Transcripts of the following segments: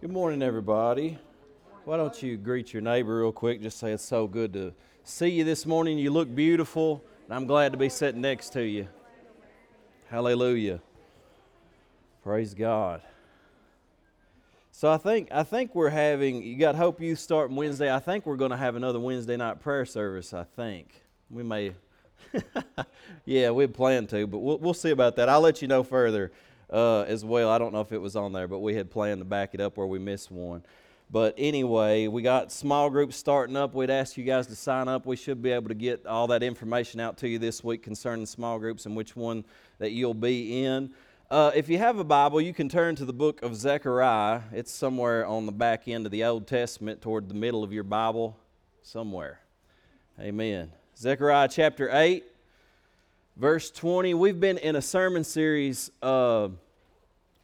Good morning, everybody. Why don't you greet your neighbor real quick? Just say it's so good to see you this morning. You look beautiful, and I'm glad to be sitting next to you. Hallelujah. Praise God. So I think I think we're having you got Hope Youth starting Wednesday. I think we're going to have another Wednesday night prayer service. I think we may. yeah, we plan to, but we'll we'll see about that. I'll let you know further uh, as well. I don't know if it was on there, but we had planned to back it up where we missed one. But anyway, we got small groups starting up. We'd ask you guys to sign up. We should be able to get all that information out to you this week concerning small groups and which one that you'll be in. Uh, if you have a Bible, you can turn to the book of Zechariah. It's somewhere on the back end of the Old Testament, toward the middle of your Bible, somewhere. Amen. Zechariah chapter 8 verse 20. We've been in a sermon series uh,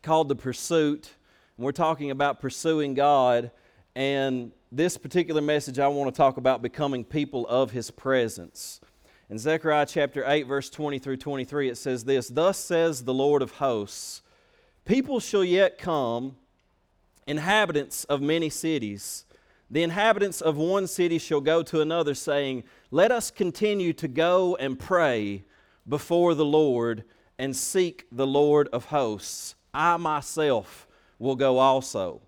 called The Pursuit, and we're talking about pursuing God. And this particular message, I want to talk about becoming people of His presence. In Zechariah chapter 8, verse 20 through 23, it says this Thus says the Lord of hosts, People shall yet come, inhabitants of many cities. The inhabitants of one city shall go to another, saying, Let us continue to go and pray before the Lord and seek the Lord of hosts. I myself will go also.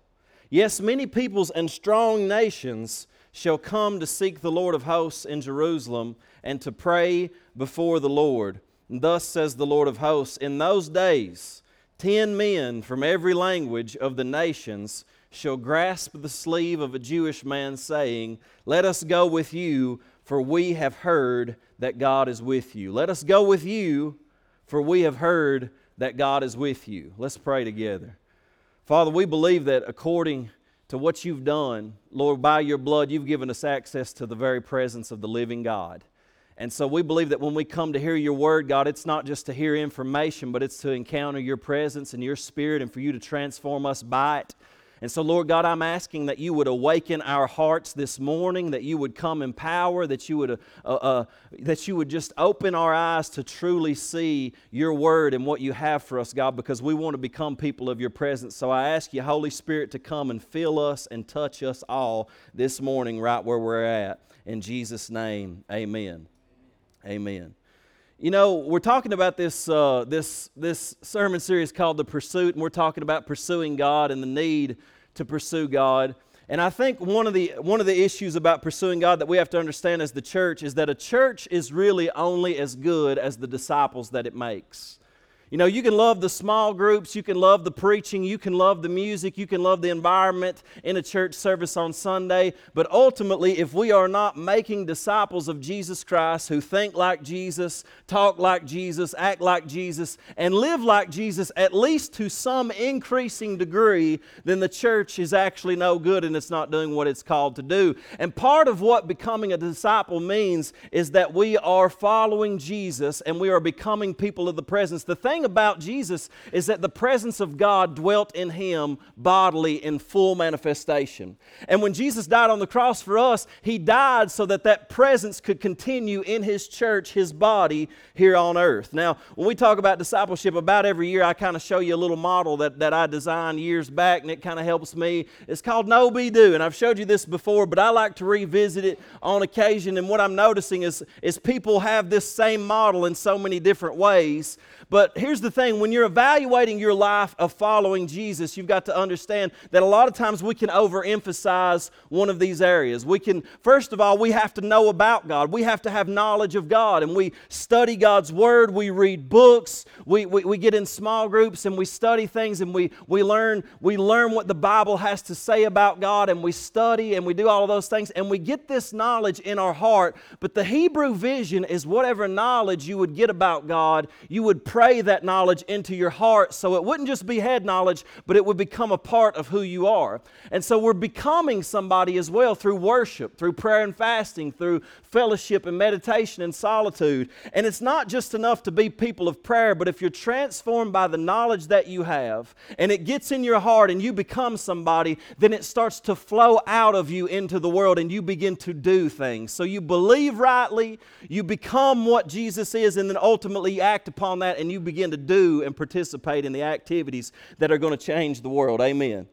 Yes, many peoples and strong nations shall come to seek the Lord of hosts in Jerusalem and to pray before the Lord. And thus says the Lord of hosts In those days, ten men from every language of the nations shall grasp the sleeve of a Jewish man, saying, Let us go with you, for we have heard that God is with you. Let us go with you, for we have heard that God is with you. Let's pray together. Father, we believe that according to what you've done, Lord, by your blood, you've given us access to the very presence of the living God. And so we believe that when we come to hear your word, God, it's not just to hear information, but it's to encounter your presence and your spirit and for you to transform us by it. And so, Lord God, I'm asking that you would awaken our hearts this morning, that you would come in power, that you would, uh, uh, that you would just open our eyes to truly see your word and what you have for us, God, because we want to become people of your presence. So I ask you, Holy Spirit, to come and fill us and touch us all this morning, right where we're at. In Jesus' name, amen. Amen. You know, we're talking about this, uh, this, this sermon series called The Pursuit, and we're talking about pursuing God and the need to pursue God. And I think one of, the, one of the issues about pursuing God that we have to understand as the church is that a church is really only as good as the disciples that it makes. You know, you can love the small groups, you can love the preaching, you can love the music, you can love the environment in a church service on Sunday, but ultimately, if we are not making disciples of Jesus Christ who think like Jesus, talk like Jesus, act like Jesus, and live like Jesus, at least to some increasing degree, then the church is actually no good and it's not doing what it's called to do. And part of what becoming a disciple means is that we are following Jesus and we are becoming people of the presence. The thing thing about Jesus is that the presence of God dwelt in him bodily in full manifestation. And when Jesus died on the cross for us, he died so that that presence could continue in his church, his body here on earth. Now, when we talk about discipleship, about every year I kind of show you a little model that, that I designed years back, and it kind of helps me. It's called Know Be Do, and I've showed you this before, but I like to revisit it on occasion. And what I'm noticing is, is people have this same model in so many different ways. But here's the thing when you're evaluating your life of following Jesus, you've got to understand that a lot of times we can overemphasize one of these areas. We can, first of all, we have to know about God. We have to have knowledge of God. And we study God's Word, we read books, we, we, we get in small groups and we study things and we, we, learn, we learn what the Bible has to say about God and we study and we do all of those things and we get this knowledge in our heart. But the Hebrew vision is whatever knowledge you would get about God, you would pray pray that knowledge into your heart so it wouldn't just be head knowledge, but it would become a part of who you are. And so we're becoming somebody as well through worship, through prayer and fasting, through fellowship and meditation and solitude. And it's not just enough to be people of prayer, but if you're transformed by the knowledge that you have and it gets in your heart and you become somebody, then it starts to flow out of you into the world and you begin to do things. So you believe rightly, you become what Jesus is, and then ultimately you act upon that and and you begin to do and participate in the activities that are going to change the world. Amen.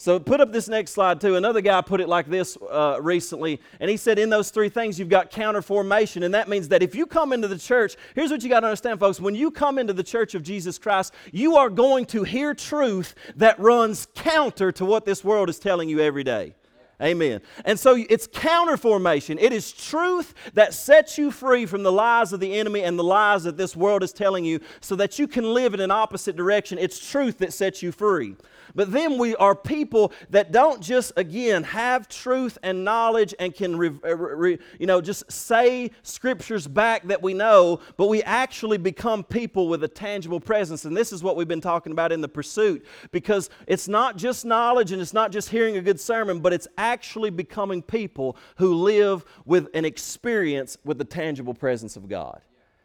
So put up this next slide too. Another guy put it like this uh, recently, and he said, in those three things, you've got counter formation, and that means that if you come into the church, here's what you got to understand, folks. When you come into the church of Jesus Christ, you are going to hear truth that runs counter to what this world is telling you every day. Amen. And so it's counterformation. It is truth that sets you free from the lies of the enemy and the lies that this world is telling you so that you can live in an opposite direction. It's truth that sets you free. But then we are people that don't just, again, have truth and knowledge and can, re, uh, re, you know, just say scriptures back that we know, but we actually become people with a tangible presence. And this is what we've been talking about in the pursuit because it's not just knowledge and it's not just hearing a good sermon, but it's actually becoming people who live with an experience with the tangible presence of God.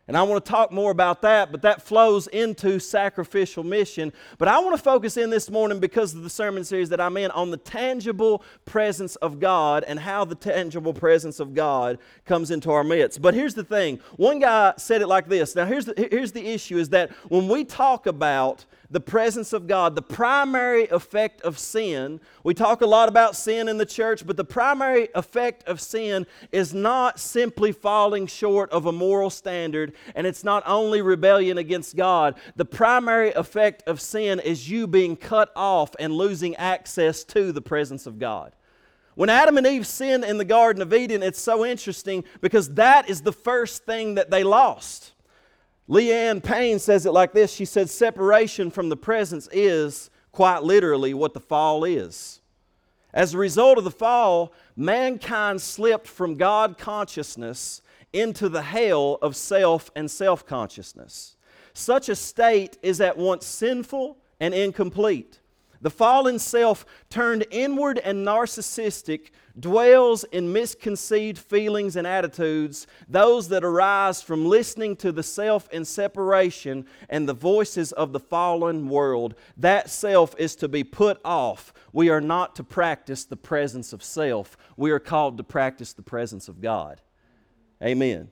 And I want to talk more about that, but that flows into sacrificial mission. But I want to focus in this morning because of the sermon series that I'm in on the tangible presence of God and how the tangible presence of God comes into our midst. But here's the thing one guy said it like this. Now, here's the, here's the issue is that when we talk about the presence of God, the primary effect of sin. We talk a lot about sin in the church, but the primary effect of sin is not simply falling short of a moral standard, and it's not only rebellion against God. The primary effect of sin is you being cut off and losing access to the presence of God. When Adam and Eve sinned in the Garden of Eden, it's so interesting because that is the first thing that they lost. Leanne Payne says it like this She said, Separation from the presence is quite literally what the fall is. As a result of the fall, mankind slipped from God consciousness into the hell of self and self consciousness. Such a state is at once sinful and incomplete. The fallen self turned inward and narcissistic dwells in misconceived feelings and attitudes, those that arise from listening to the self in separation and the voices of the fallen world. That self is to be put off. We are not to practice the presence of self, we are called to practice the presence of God. Amen.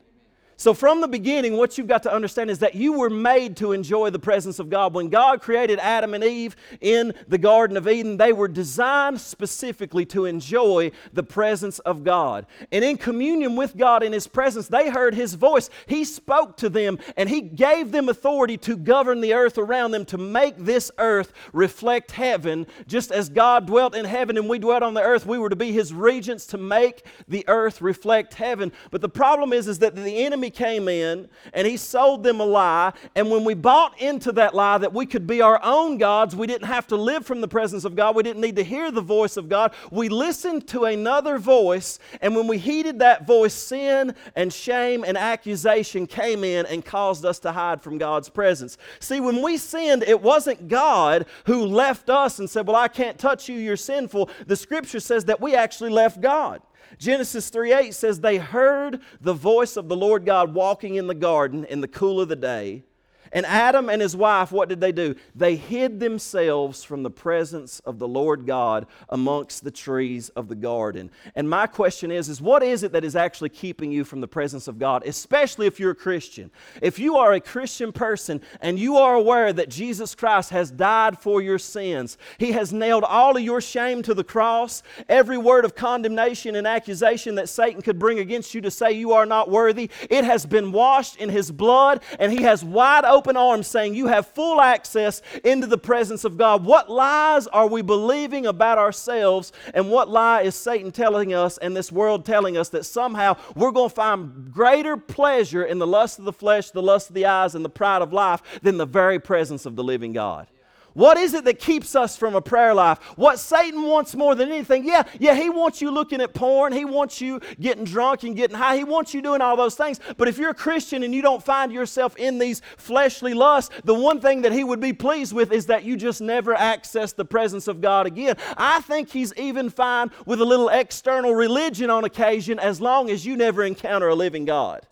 So, from the beginning, what you've got to understand is that you were made to enjoy the presence of God. When God created Adam and Eve in the Garden of Eden, they were designed specifically to enjoy the presence of God. And in communion with God in His presence, they heard His voice. He spoke to them and He gave them authority to govern the earth around them, to make this earth reflect heaven. Just as God dwelt in heaven and we dwelt on the earth, we were to be His regents to make the earth reflect heaven. But the problem is, is that the enemy came in and he sold them a lie. And when we bought into that lie that we could be our own gods, we didn't have to live from the presence of God, we didn't need to hear the voice of God. We listened to another voice, and when we heeded that voice, sin and shame and accusation came in and caused us to hide from God's presence. See, when we sinned, it wasn't God who left us and said, Well, I can't touch you, you're sinful. The scripture says that we actually left God. Genesis 3 8 says, They heard the voice of the Lord God walking in the garden in the cool of the day. And Adam and his wife, what did they do? They hid themselves from the presence of the Lord God amongst the trees of the garden. And my question is, is what is it that is actually keeping you from the presence of God, especially if you're a Christian? If you are a Christian person and you are aware that Jesus Christ has died for your sins, He has nailed all of your shame to the cross, every word of condemnation and accusation that Satan could bring against you to say you are not worthy, it has been washed in His blood, and He has wide open open arms saying you have full access into the presence of God. What lies are we believing about ourselves, and what lie is Satan telling us and this world telling us that somehow we're going to find greater pleasure in the lust of the flesh, the lust of the eyes, and the pride of life than the very presence of the living God? What is it that keeps us from a prayer life? What Satan wants more than anything? Yeah, yeah, he wants you looking at porn. He wants you getting drunk and getting high. He wants you doing all those things. But if you're a Christian and you don't find yourself in these fleshly lusts, the one thing that he would be pleased with is that you just never access the presence of God again. I think he's even fine with a little external religion on occasion as long as you never encounter a living God.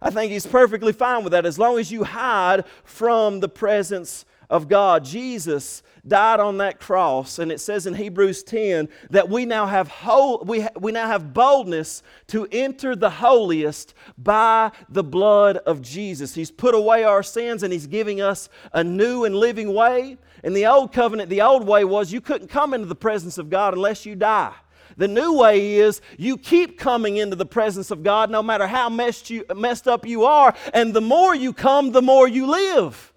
I think he's perfectly fine with that as long as you hide from the presence of God. Jesus died on that cross, and it says in Hebrews 10 that we now have whole, we, ha, we now have boldness to enter the holiest by the blood of Jesus. He's put away our sins and He's giving us a new and living way. In the old covenant, the old way was you couldn't come into the presence of God unless you die. The new way is you keep coming into the presence of God no matter how messed, you, messed up you are, and the more you come, the more you live.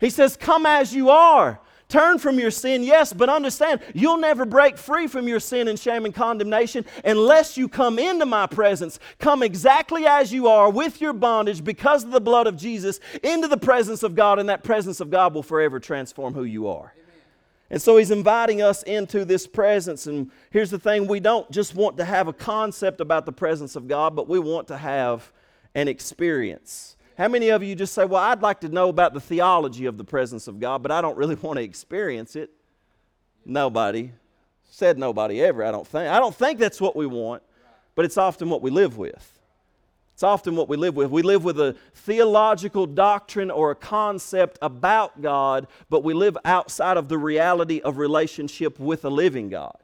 He says, Come as you are. Turn from your sin, yes, but understand you'll never break free from your sin and shame and condemnation unless you come into my presence. Come exactly as you are with your bondage because of the blood of Jesus into the presence of God, and that presence of God will forever transform who you are. And so he's inviting us into this presence. And here's the thing we don't just want to have a concept about the presence of God, but we want to have an experience. How many of you just say, Well, I'd like to know about the theology of the presence of God, but I don't really want to experience it? Nobody. Said nobody ever, I don't think. I don't think that's what we want, but it's often what we live with. It's often what we live with. We live with a theological doctrine or a concept about God, but we live outside of the reality of relationship with a living God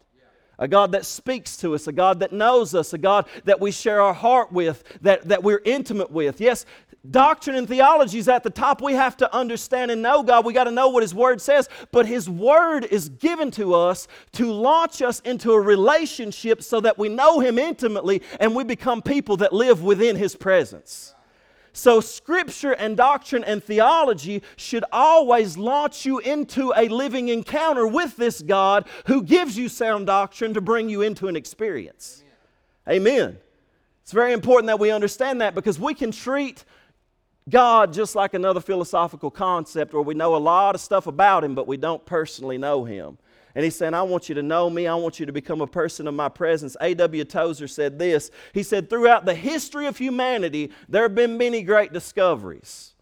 a God that speaks to us, a God that knows us, a God that we share our heart with, that, that we're intimate with. Yes, doctrine and theology is at the top. We have to understand and know God. We got to know what His Word says, but His Word is given to us to launch us into a relationship so that we know Him intimately and we become people that live within His presence. So, scripture and doctrine and theology should always launch you into a living encounter with this God who gives you sound doctrine to bring you into an experience. Amen. Amen. It's very important that we understand that because we can treat God just like another philosophical concept where we know a lot of stuff about Him, but we don't personally know Him. And he's saying, I want you to know me. I want you to become a person of my presence. A.W. Tozer said this. He said, Throughout the history of humanity, there have been many great discoveries.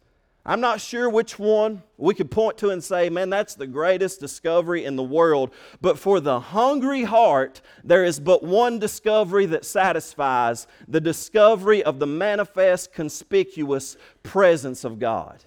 I'm not sure which one we could point to and say, man, that's the greatest discovery in the world. But for the hungry heart, there is but one discovery that satisfies the discovery of the manifest, conspicuous presence of God.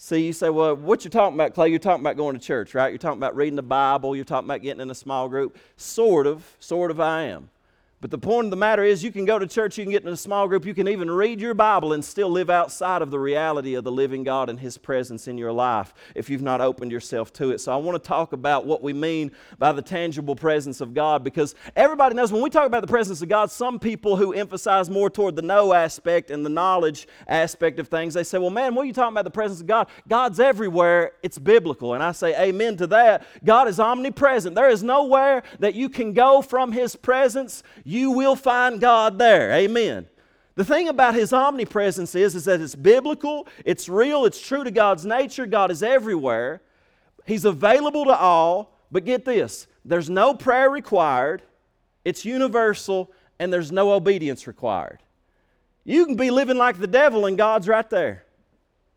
See, you say, well, what you're talking about, Clay? You're talking about going to church, right? You're talking about reading the Bible. You're talking about getting in a small group. Sort of, sort of I am. But the point of the matter is, you can go to church, you can get in a small group, you can even read your Bible and still live outside of the reality of the living God and His presence in your life if you've not opened yourself to it. So, I want to talk about what we mean by the tangible presence of God because everybody knows when we talk about the presence of God, some people who emphasize more toward the know aspect and the knowledge aspect of things, they say, Well, man, what are you talking about the presence of God? God's everywhere, it's biblical. And I say, Amen to that. God is omnipresent. There is nowhere that you can go from His presence you will find God there. Amen. The thing about his omnipresence is, is that it's biblical, it's real, it's true to God's nature. God is everywhere. He's available to all. But get this there's no prayer required, it's universal, and there's no obedience required. You can be living like the devil, and God's right there.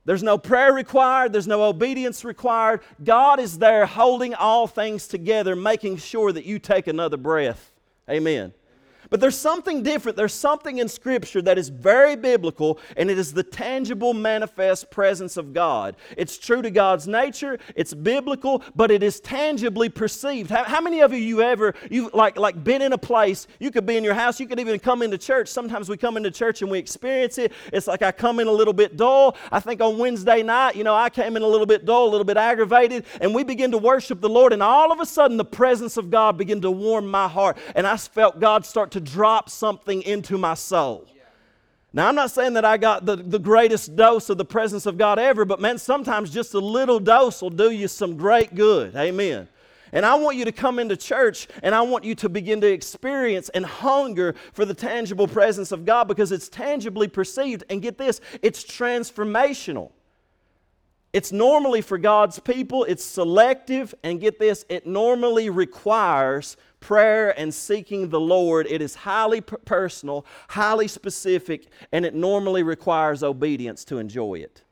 There's no prayer required, there's no obedience required. God is there holding all things together, making sure that you take another breath. Amen. But there's something different. There's something in Scripture that is very biblical, and it is the tangible, manifest presence of God. It's true to God's nature, it's biblical, but it is tangibly perceived. How, how many of you, you ever, you've like, like been in a place, you could be in your house, you could even come into church. Sometimes we come into church and we experience it. It's like I come in a little bit dull. I think on Wednesday night, you know, I came in a little bit dull, a little bit aggravated, and we begin to worship the Lord, and all of a sudden the presence of God began to warm my heart, and I felt God start to drop something into my soul. Now, I'm not saying that I got the, the greatest dose of the presence of God ever, but man, sometimes just a little dose will do you some great good. Amen. And I want you to come into church and I want you to begin to experience and hunger for the tangible presence of God because it's tangibly perceived. And get this, it's transformational. It's normally for God's people, it's selective, and get this, it normally requires prayer and seeking the Lord, it is highly personal, highly specific, and it normally requires obedience to enjoy it.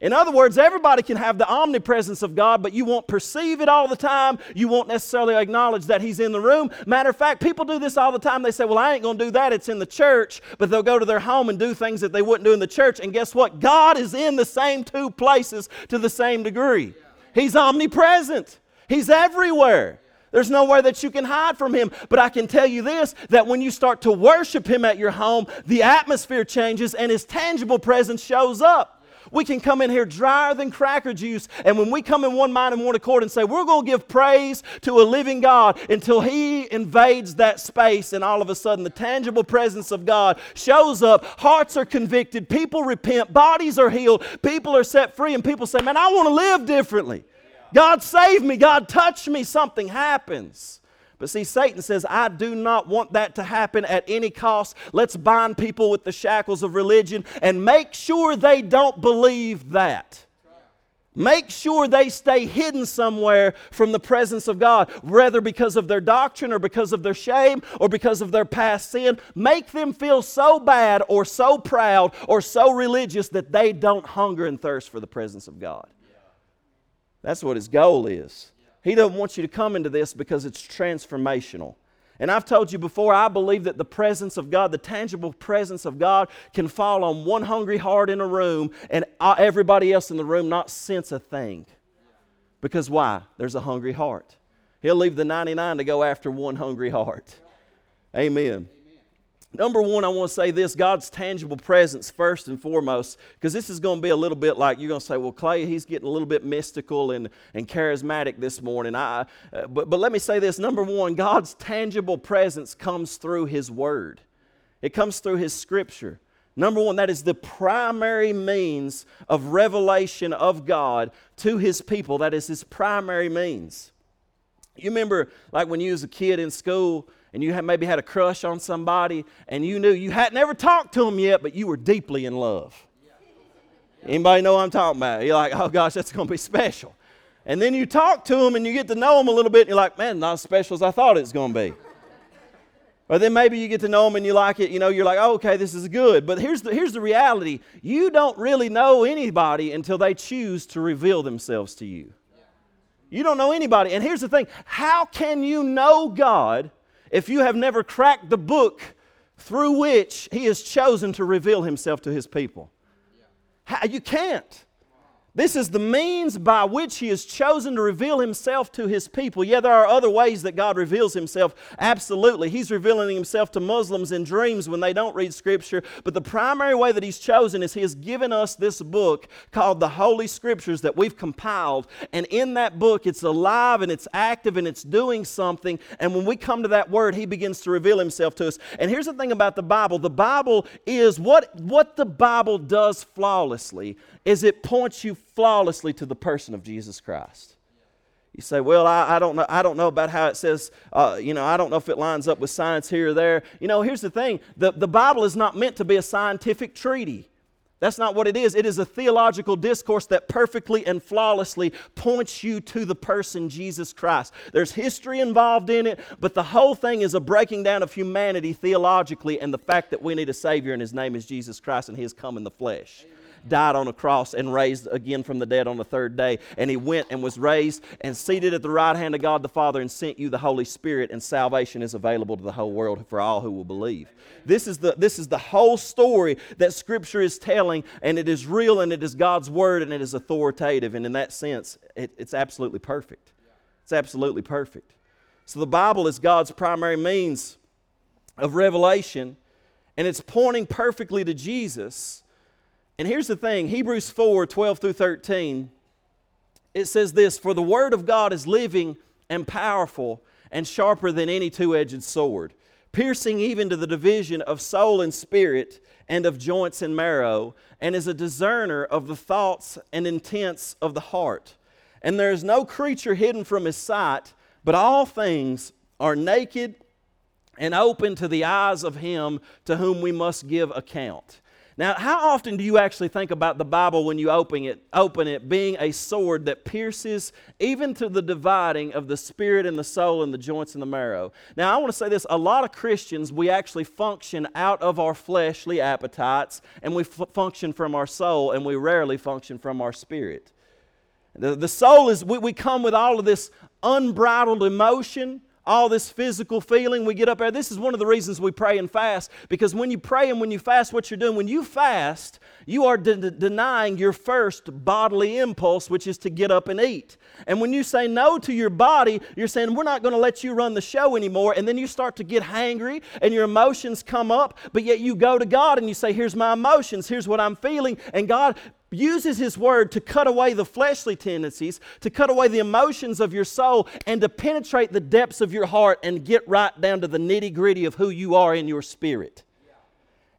In other words, everybody can have the omnipresence of God, but you won't perceive it all the time. You won't necessarily acknowledge that He's in the room. Matter of fact, people do this all the time. They say, Well, I ain't going to do that. It's in the church. But they'll go to their home and do things that they wouldn't do in the church. And guess what? God is in the same two places to the same degree. He's omnipresent, He's everywhere. There's nowhere that you can hide from him. But I can tell you this that when you start to worship him at your home, the atmosphere changes and his tangible presence shows up. We can come in here drier than cracker juice, and when we come in one mind and one accord and say, We're going to give praise to a living God until He invades that space, and all of a sudden the tangible presence of God shows up, hearts are convicted, people repent, bodies are healed, people are set free, and people say, Man, I want to live differently. God save me, God touch me, something happens. But see, Satan says, I do not want that to happen at any cost. Let's bind people with the shackles of religion and make sure they don't believe that. Make sure they stay hidden somewhere from the presence of God, whether because of their doctrine or because of their shame or because of their past sin. Make them feel so bad or so proud or so religious that they don't hunger and thirst for the presence of God. That's what his goal is. He doesn't want you to come into this because it's transformational. And I've told you before, I believe that the presence of God, the tangible presence of God, can fall on one hungry heart in a room and everybody else in the room not sense a thing. Because why? There's a hungry heart. He'll leave the 99 to go after one hungry heart. Amen. Number one, I want to say this God's tangible presence first and foremost, because this is going to be a little bit like you're going to say, well, Clay, he's getting a little bit mystical and, and charismatic this morning. I, uh, but, but let me say this number one, God's tangible presence comes through His Word, it comes through His Scripture. Number one, that is the primary means of revelation of God to His people. That is His primary means. You remember, like when you was a kid in school, and you maybe had a crush on somebody and you knew you hadn't ever talked to them yet, but you were deeply in love. Anybody know what I'm talking about? You're like, oh gosh, that's going to be special. And then you talk to them and you get to know them a little bit and you're like, man, not as special as I thought it was going to be. Or then maybe you get to know them and you like it, you know, you're like, oh, okay, this is good. But here's the, here's the reality you don't really know anybody until they choose to reveal themselves to you. You don't know anybody. And here's the thing how can you know God if you have never cracked the book through which He has chosen to reveal Himself to His people. You can't. This is the means by which He has chosen to reveal Himself to His people. Yeah, there are other ways that God reveals Himself. Absolutely. He's revealing Himself to Muslims in dreams when they don't read Scripture. But the primary way that He's chosen is He has given us this book called the Holy Scriptures that we've compiled. And in that book, it's alive and it's active and it's doing something. And when we come to that word, He begins to reveal Himself to us. And here's the thing about the Bible the Bible is what, what the Bible does flawlessly is it points you flawlessly to the person of Jesus Christ. You say, well, I, I, don't know. I don't know about how it says. Uh, you know, I don't know if it lines up with science here or there. You know, here's the thing: the, the Bible is not meant to be a scientific treaty. That's not what it is. It is a theological discourse that perfectly and flawlessly points you to the person Jesus Christ. There's history involved in it, but the whole thing is a breaking down of humanity theologically and the fact that we need a Savior, and His name is Jesus Christ, and He has come in the flesh. Amen died on a cross and raised again from the dead on the third day. And he went and was raised and seated at the right hand of God the Father and sent you the Holy Spirit, and salvation is available to the whole world for all who will believe. This is the, this is the whole story that Scripture is telling, and it is real and it is God's Word and it is authoritative. And in that sense, it, it's absolutely perfect. It's absolutely perfect. So the Bible is God's primary means of revelation, and it's pointing perfectly to Jesus. And here's the thing Hebrews 4 12 through 13, it says this For the word of God is living and powerful and sharper than any two edged sword, piercing even to the division of soul and spirit and of joints and marrow, and is a discerner of the thoughts and intents of the heart. And there is no creature hidden from his sight, but all things are naked and open to the eyes of him to whom we must give account. Now, how often do you actually think about the Bible when you open it, open it being a sword that pierces even to the dividing of the spirit and the soul and the joints and the marrow? Now, I want to say this a lot of Christians, we actually function out of our fleshly appetites and we f- function from our soul and we rarely function from our spirit. The, the soul is, we, we come with all of this unbridled emotion all this physical feeling. We get up there. This is one of the reasons we pray and fast because when you pray and when you fast, what you're doing, when you fast, you are de- denying your first bodily impulse, which is to get up and eat. And when you say no to your body, you're saying, We're not going to let you run the show anymore. And then you start to get hangry and your emotions come up, but yet you go to God and you say, Here's my emotions, here's what I'm feeling. And God uses His Word to cut away the fleshly tendencies, to cut away the emotions of your soul, and to penetrate the depths of your heart and get right down to the nitty gritty of who you are in your spirit.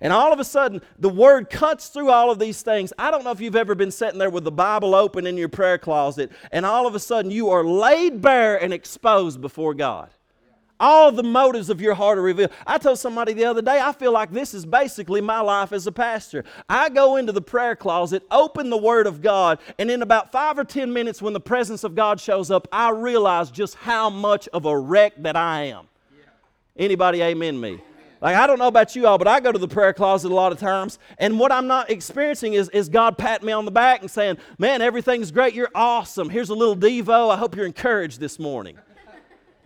And all of a sudden, the Word cuts through all of these things. I don't know if you've ever been sitting there with the Bible open in your prayer closet, and all of a sudden you are laid bare and exposed before God. All the motives of your heart are revealed. I told somebody the other day, I feel like this is basically my life as a pastor. I go into the prayer closet, open the Word of God, and in about five or ten minutes, when the presence of God shows up, I realize just how much of a wreck that I am. Anybody amen me? Like, I don't know about you all, but I go to the prayer closet a lot of times, and what I'm not experiencing is, is God patting me on the back and saying, Man, everything's great. You're awesome. Here's a little Devo. I hope you're encouraged this morning.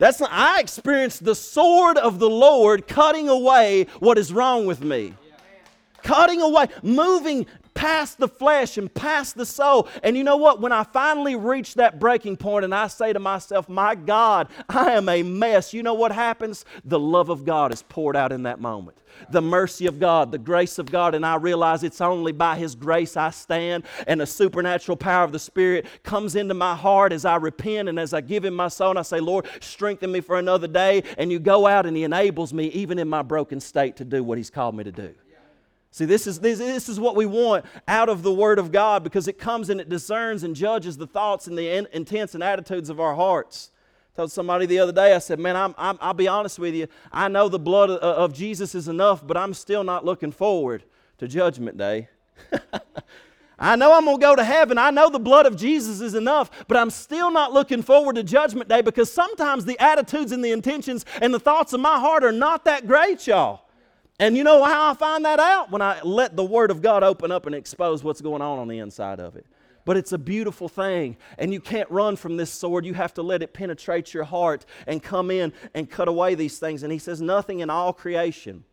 That's not, I experienced the sword of the Lord cutting away what is wrong with me. Cutting away, moving past the flesh and past the soul. And you know what? When I finally reach that breaking point and I say to myself, My God, I am a mess, you know what happens? The love of God is poured out in that moment. The mercy of God, the grace of God, and I realize it's only by His grace I stand, and the supernatural power of the Spirit comes into my heart as I repent and as I give Him my soul. And I say, Lord, strengthen me for another day. And you go out and He enables me, even in my broken state, to do what He's called me to do. See, this is, this, this is what we want out of the Word of God because it comes and it discerns and judges the thoughts and the in, intents and attitudes of our hearts. I told somebody the other day, I said, Man, I'm, I'm, I'll be honest with you. I know the blood of, of Jesus is enough, but I'm still not looking forward to Judgment Day. I know I'm going to go to heaven. I know the blood of Jesus is enough, but I'm still not looking forward to Judgment Day because sometimes the attitudes and the intentions and the thoughts of my heart are not that great, y'all. And you know how I find that out? When I let the Word of God open up and expose what's going on on the inside of it. But it's a beautiful thing, and you can't run from this sword. You have to let it penetrate your heart and come in and cut away these things. And he says, Nothing in all creation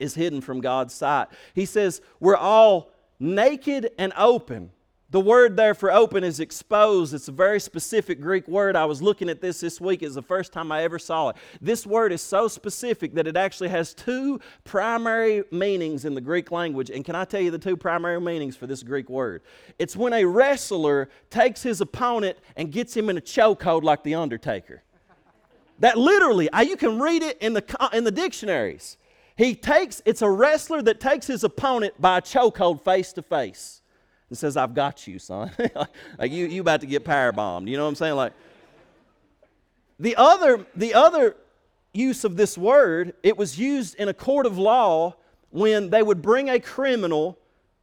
is hidden from God's sight. He says, We're all naked and open the word there for open is exposed. It's a very specific Greek word. I was looking at this this week. It's the first time I ever saw it. This word is so specific that it actually has two primary meanings in the Greek language. And can I tell you the two primary meanings for this Greek word? It's when a wrestler takes his opponent and gets him in a chokehold like The Undertaker. That literally, you can read it in the, in the dictionaries. He takes, it's a wrestler that takes his opponent by a chokehold face to face and says, I've got you, son. like you, you about to get power bombed. You know what I'm saying? Like the other, the other use of this word, it was used in a court of law when they would bring a criminal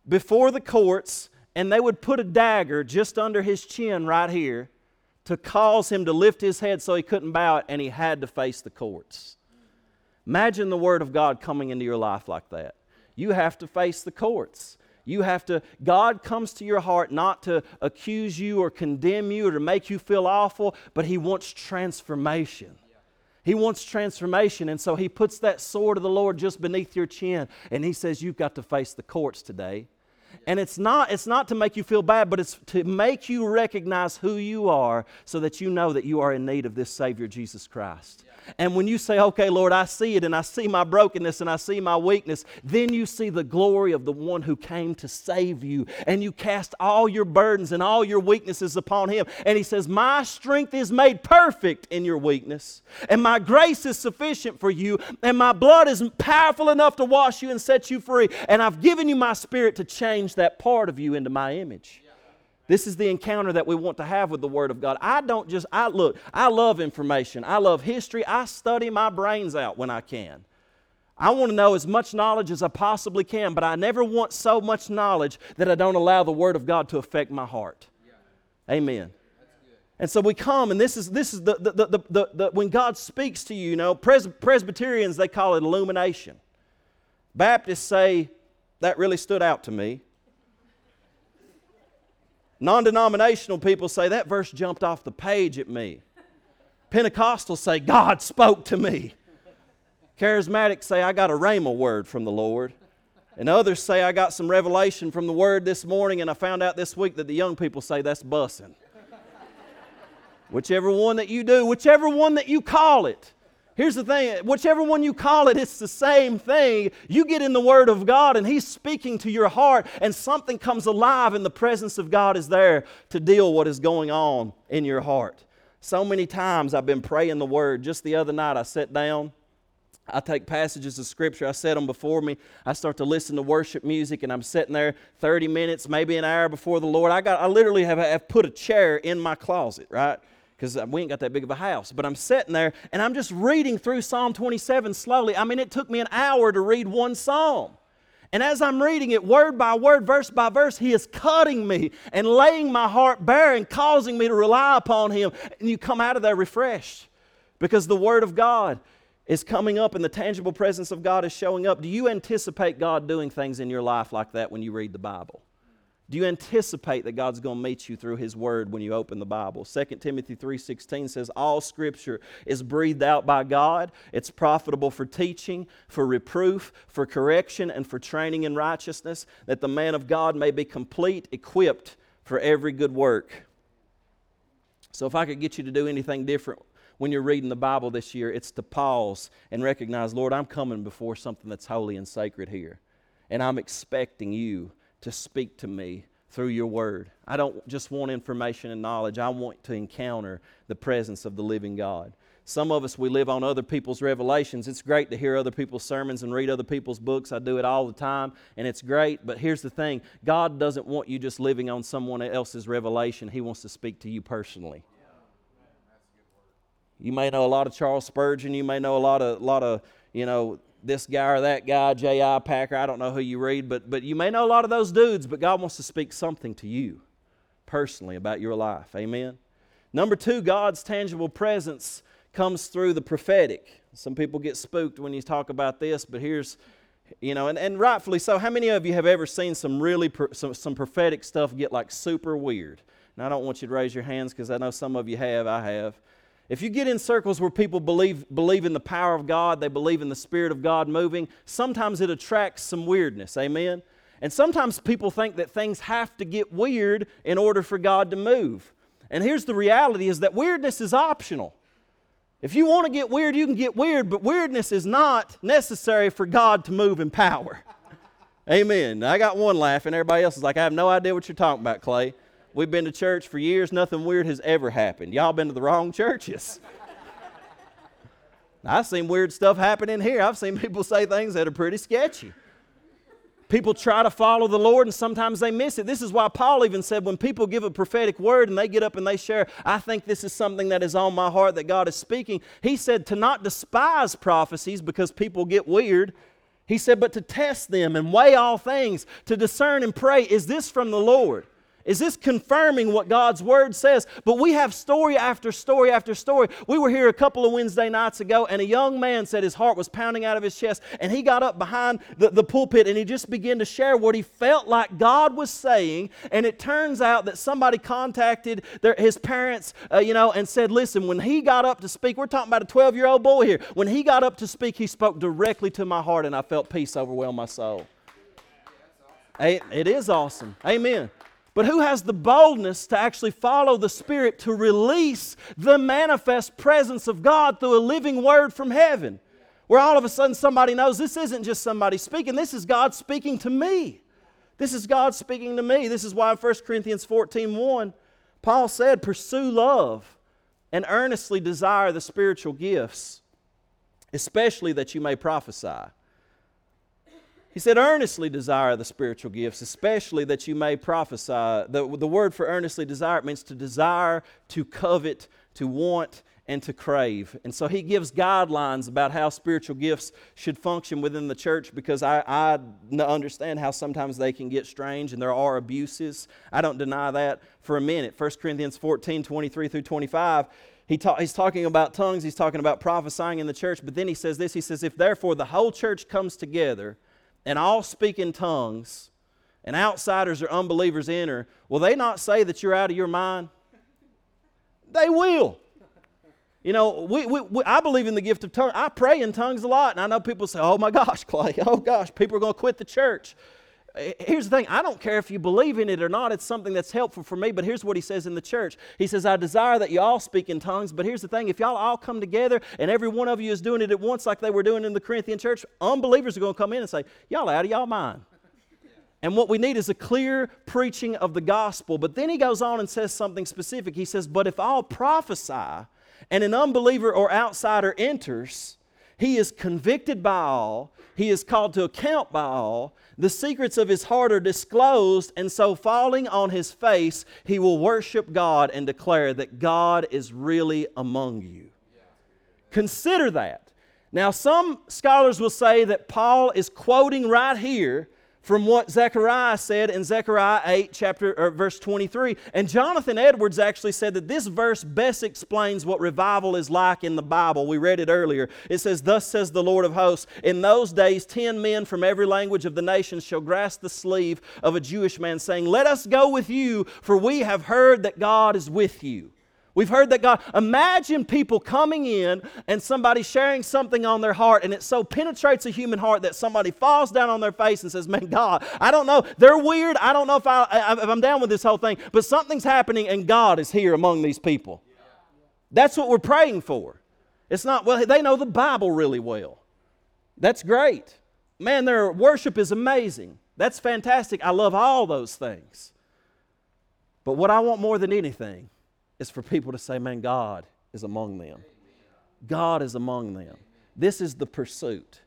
before the courts and they would put a dagger just under his chin right here to cause him to lift his head so he couldn't bow it and he had to face the courts. Imagine the Word of God coming into your life like that. You have to face the courts. You have to, God comes to your heart not to accuse you or condemn you or to make you feel awful, but He wants transformation. He wants transformation, and so He puts that sword of the Lord just beneath your chin, and He says, You've got to face the courts today. And it's not, it's not to make you feel bad, but it's to make you recognize who you are so that you know that you are in need of this Savior, Jesus Christ. And when you say, okay, Lord, I see it and I see my brokenness and I see my weakness, then you see the glory of the one who came to save you. And you cast all your burdens and all your weaknesses upon him. And he says, My strength is made perfect in your weakness, and my grace is sufficient for you, and my blood is powerful enough to wash you and set you free. And I've given you my spirit to change that part of you into my image. This is the encounter that we want to have with the Word of God. I don't just, I look, I love information. I love history. I study my brains out when I can. I want to know as much knowledge as I possibly can, but I never want so much knowledge that I don't allow the Word of God to affect my heart. Yeah. Amen. And so we come, and this is this is the, the, the, the, the when God speaks to you, you know, Pres- Presbyterians they call it illumination. Baptists say that really stood out to me. Non denominational people say that verse jumped off the page at me. Pentecostals say, God spoke to me. Charismatics say, I got a rhema word from the Lord. And others say, I got some revelation from the word this morning, and I found out this week that the young people say that's bussing. whichever one that you do, whichever one that you call it. Here's the thing whichever one you call it, it's the same thing. You get in the Word of God, and He's speaking to your heart, and something comes alive, and the presence of God is there to deal what is going on in your heart. So many times I've been praying the Word. Just the other night, I sat down I take passages of scripture, I set them before me. I start to listen to worship music, and I'm sitting there 30 minutes, maybe an hour before the Lord. I got, I literally have, have put a chair in my closet, right? Because we ain't got that big of a house. But I'm sitting there, and I'm just reading through Psalm 27 slowly. I mean, it took me an hour to read one psalm. And as I'm reading it word by word, verse by verse, He is cutting me and laying my heart bare and causing me to rely upon Him. And you come out of there refreshed because the Word of God is coming up and the tangible presence of God is showing up, do you anticipate God doing things in your life like that when you read the Bible? Do you anticipate that God's going to meet you through his word when you open the Bible? 2 Timothy 3:16 says all scripture is breathed out by God. It's profitable for teaching, for reproof, for correction and for training in righteousness, that the man of God may be complete, equipped for every good work. So if I could get you to do anything different when you're reading the Bible this year, it's to pause and recognize, Lord, I'm coming before something that's holy and sacred here. And I'm expecting you to speak to me through your word. I don't just want information and knowledge, I want to encounter the presence of the living God. Some of us, we live on other people's revelations. It's great to hear other people's sermons and read other people's books. I do it all the time, and it's great. But here's the thing God doesn't want you just living on someone else's revelation, He wants to speak to you personally. You may know a lot of Charles Spurgeon. You may know a lot of, lot of you know, this guy or that guy, J.I. Packer. I don't know who you read, but, but you may know a lot of those dudes, but God wants to speak something to you personally about your life. Amen? Number two, God's tangible presence comes through the prophetic. Some people get spooked when you talk about this, but here's, you know, and, and rightfully so. How many of you have ever seen some really, pro, some, some prophetic stuff get like super weird? Now, I don't want you to raise your hands because I know some of you have. I have. If you get in circles where people believe, believe in the power of God, they believe in the Spirit of God moving, sometimes it attracts some weirdness. Amen? And sometimes people think that things have to get weird in order for God to move. And here's the reality is that weirdness is optional. If you want to get weird, you can get weird, but weirdness is not necessary for God to move in power. Amen. I got one laughing. Everybody else is like, I have no idea what you're talking about, Clay. We've been to church for years, nothing weird has ever happened. Y'all been to the wrong churches. I've seen weird stuff happen in here. I've seen people say things that are pretty sketchy. People try to follow the Lord and sometimes they miss it. This is why Paul even said when people give a prophetic word and they get up and they share, I think this is something that is on my heart that God is speaking. He said to not despise prophecies because people get weird. He said, but to test them and weigh all things, to discern and pray, is this from the Lord? Is this confirming what God's Word says? But we have story after story after story. We were here a couple of Wednesday nights ago, and a young man said his heart was pounding out of his chest, and he got up behind the, the pulpit and he just began to share what he felt like God was saying. And it turns out that somebody contacted their, his parents, uh, you know, and said, Listen, when he got up to speak, we're talking about a 12 year old boy here. When he got up to speak, he spoke directly to my heart, and I felt peace overwhelm my soul. It is awesome. Amen. But who has the boldness to actually follow the Spirit to release the manifest presence of God through a living word from heaven? Where all of a sudden somebody knows this isn't just somebody speaking, this is God speaking to me. This is God speaking to me. This is why in 1 Corinthians 14 1, Paul said, Pursue love and earnestly desire the spiritual gifts, especially that you may prophesy. He said, earnestly desire the spiritual gifts, especially that you may prophesy. The, the word for earnestly desire it means to desire, to covet, to want, and to crave. And so he gives guidelines about how spiritual gifts should function within the church because I, I understand how sometimes they can get strange and there are abuses. I don't deny that for a minute. 1 Corinthians 14 23 through 25. He ta- he's talking about tongues, he's talking about prophesying in the church, but then he says this He says, If therefore the whole church comes together, and all speak in tongues, and outsiders or unbelievers enter, will they not say that you're out of your mind? They will. You know, we, we, we, I believe in the gift of tongues. I pray in tongues a lot, and I know people say, oh my gosh, Clay, oh gosh, people are going to quit the church. Here's the thing I don't care if you believe in it or not, it's something that's helpful for me. But here's what he says in the church He says, I desire that you all speak in tongues. But here's the thing if y'all all come together and every one of you is doing it at once, like they were doing in the Corinthian church, unbelievers are going to come in and say, Y'all out of y'all mind. And what we need is a clear preaching of the gospel. But then he goes on and says something specific. He says, But if all prophesy and an unbeliever or outsider enters, he is convicted by all, he is called to account by all, the secrets of his heart are disclosed, and so falling on his face, he will worship God and declare that God is really among you. Consider that. Now, some scholars will say that Paul is quoting right here from what Zechariah said in Zechariah 8, chapter or verse 23. And Jonathan Edwards actually said that this verse best explains what revival is like in the Bible. We read it earlier. It says, Thus says the Lord of hosts, in those days ten men from every language of the nations shall grasp the sleeve of a Jewish man, saying, Let us go with you, for we have heard that God is with you. We've heard that God, imagine people coming in and somebody sharing something on their heart, and it so penetrates a human heart that somebody falls down on their face and says, Man, God, I don't know. They're weird. I don't know if, I, if I'm down with this whole thing, but something's happening, and God is here among these people. That's what we're praying for. It's not, well, they know the Bible really well. That's great. Man, their worship is amazing. That's fantastic. I love all those things. But what I want more than anything is for people to say, man, God is among them. God is among them. This is the pursuit.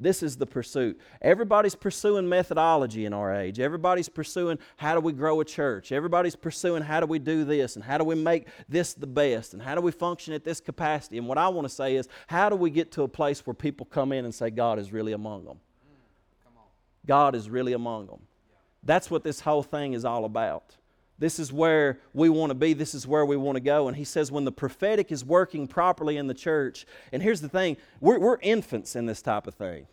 This is the pursuit. Everybody's pursuing methodology in our age. Everybody's pursuing how do we grow a church. Everybody's pursuing how do we do this and how do we make this the best and how do we function at this capacity. And what I want to say is, how do we get to a place where people come in and say, God is really among them? Mm, God is really among them. That's what this whole thing is all about. This is where we want to be. This is where we want to go. And he says, when the prophetic is working properly in the church, and here's the thing we're, we're infants in this type of thing.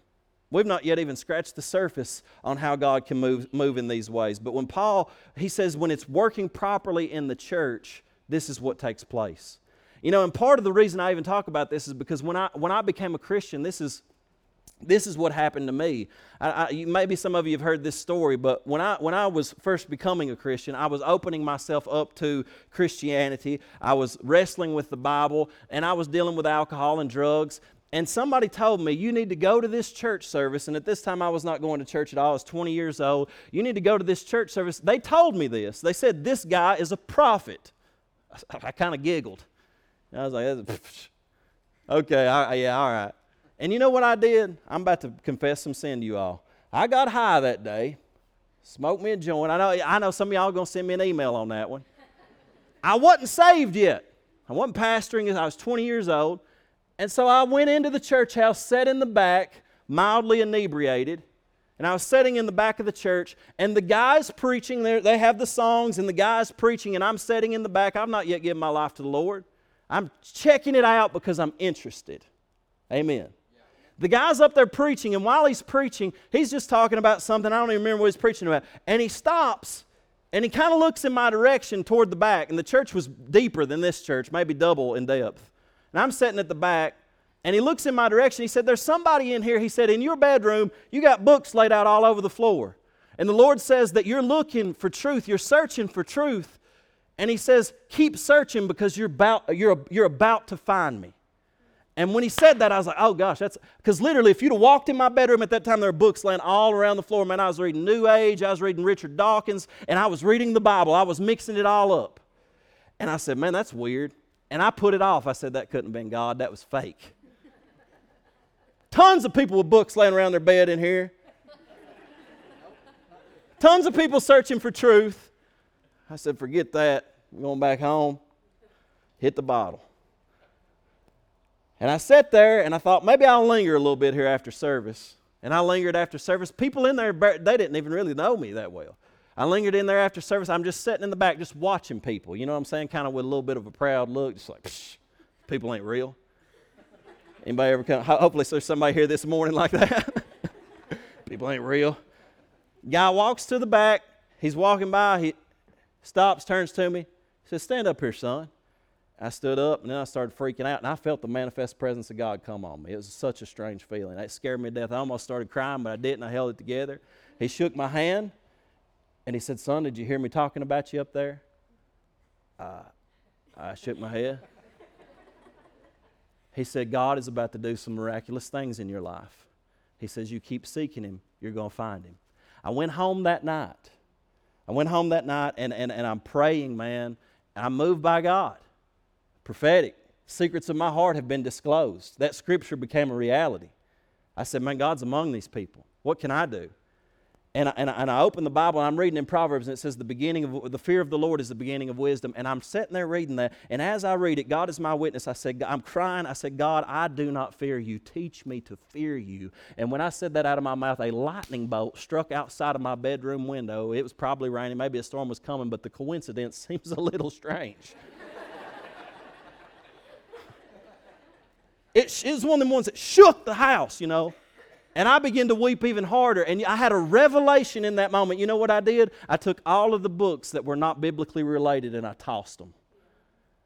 We've not yet even scratched the surface on how God can move, move in these ways. But when Paul, he says, when it's working properly in the church, this is what takes place. You know, and part of the reason I even talk about this is because when I, when I became a Christian, this is this is what happened to me. I, I, maybe some of you have heard this story, but when I, when I was first becoming a Christian, I was opening myself up to Christianity. I was wrestling with the Bible, and I was dealing with alcohol and drugs. And somebody told me, You need to go to this church service. And at this time, I was not going to church at all. I was 20 years old. You need to go to this church service. They told me this. They said, This guy is a prophet. I, I kind of giggled. I was like, Okay, yeah, all right. And you know what I did? I'm about to confess some sin to you all. I got high that day, smoked me a joint. I know, I know some of y'all are going to send me an email on that one. I wasn't saved yet. I wasn't pastoring. I was 20 years old. And so I went into the church house, sat in the back, mildly inebriated. And I was sitting in the back of the church, and the guys preaching, there—they have the songs, and the guys preaching, and I'm sitting in the back. I've not yet given my life to the Lord. I'm checking it out because I'm interested. Amen. The guy's up there preaching, and while he's preaching, he's just talking about something. I don't even remember what he's preaching about. And he stops and he kind of looks in my direction toward the back. And the church was deeper than this church, maybe double in depth. And I'm sitting at the back, and he looks in my direction. He said, There's somebody in here. He said, In your bedroom, you got books laid out all over the floor. And the Lord says that you're looking for truth, you're searching for truth. And he says, Keep searching because you're about, you're, you're about to find me. And when he said that, I was like, oh gosh, that's because literally, if you'd have walked in my bedroom at that time, there were books laying all around the floor. Man, I was reading New Age, I was reading Richard Dawkins, and I was reading the Bible. I was mixing it all up. And I said, man, that's weird. And I put it off. I said, that couldn't have been God, that was fake. Tons of people with books laying around their bed in here. Tons of people searching for truth. I said, forget that. I'm going back home. Hit the bottle. And I sat there and I thought, maybe I'll linger a little bit here after service. And I lingered after service. People in there, they didn't even really know me that well. I lingered in there after service. I'm just sitting in the back, just watching people. You know what I'm saying? Kind of with a little bit of a proud look, just like, Psh, people ain't real. Anybody ever come? Hopefully, there's somebody here this morning like that. people ain't real. Guy walks to the back. He's walking by. He stops, turns to me, says, "Stand up here, son." I stood up and then I started freaking out and I felt the manifest presence of God come on me. It was such a strange feeling. It scared me to death. I almost started crying, but I didn't. I held it together. He shook my hand and he said, Son, did you hear me talking about you up there? Uh, I shook my head. He said, God is about to do some miraculous things in your life. He says, You keep seeking Him, you're going to find Him. I went home that night. I went home that night and, and, and I'm praying, man. And I'm moved by God. Prophetic. Secrets of my heart have been disclosed. That scripture became a reality. I said, Man, God's among these people. What can I do? and I, and, I, and I open the Bible and I'm reading in Proverbs and it says the beginning of the fear of the Lord is the beginning of wisdom. And I'm sitting there reading that. And as I read it, God is my witness. I said, I'm crying. I said, God, I do not fear you. Teach me to fear you. And when I said that out of my mouth, a lightning bolt struck outside of my bedroom window. It was probably raining. Maybe a storm was coming, but the coincidence seems a little strange. It, it was one of the ones that shook the house, you know. And I began to weep even harder. And I had a revelation in that moment. You know what I did? I took all of the books that were not biblically related and I tossed them.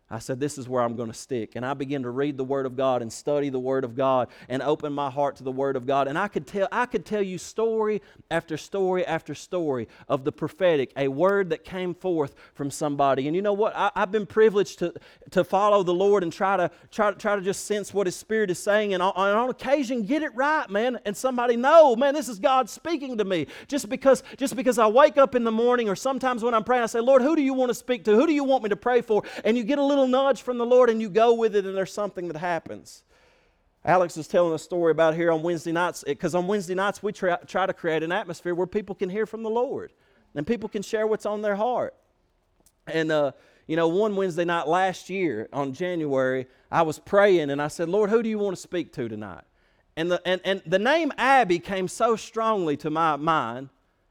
I said, This is where I'm going to stick. And I began to read the Word of God and study the Word of God and open my heart to the Word of God. And I could tell, I could tell you story after story after story of the prophetic, a word that came forth from somebody. And you know what? I, have been privileged to, to follow the Lord and try to, try, try to just sense what His Spirit is saying. And on, on occasion, get it right, man. And somebody know, man, this is God speaking to me. Just because, just because I wake up in the morning or sometimes when I'm praying, I say, Lord, who do you want to speak to? Who do you want me to pray for? And you get a little little nudge from the Lord and you go with it, and there's something that happens. Alex is telling a story about here on Wednesday nights, because on Wednesday nights we try, try to create an atmosphere where people can hear from the Lord and people can share what's on their heart. And, uh, you know, one Wednesday night last year on January, I was praying and I said, Lord, who do you want to speak to tonight? And the, and, and the name Abby came so strongly to my mind.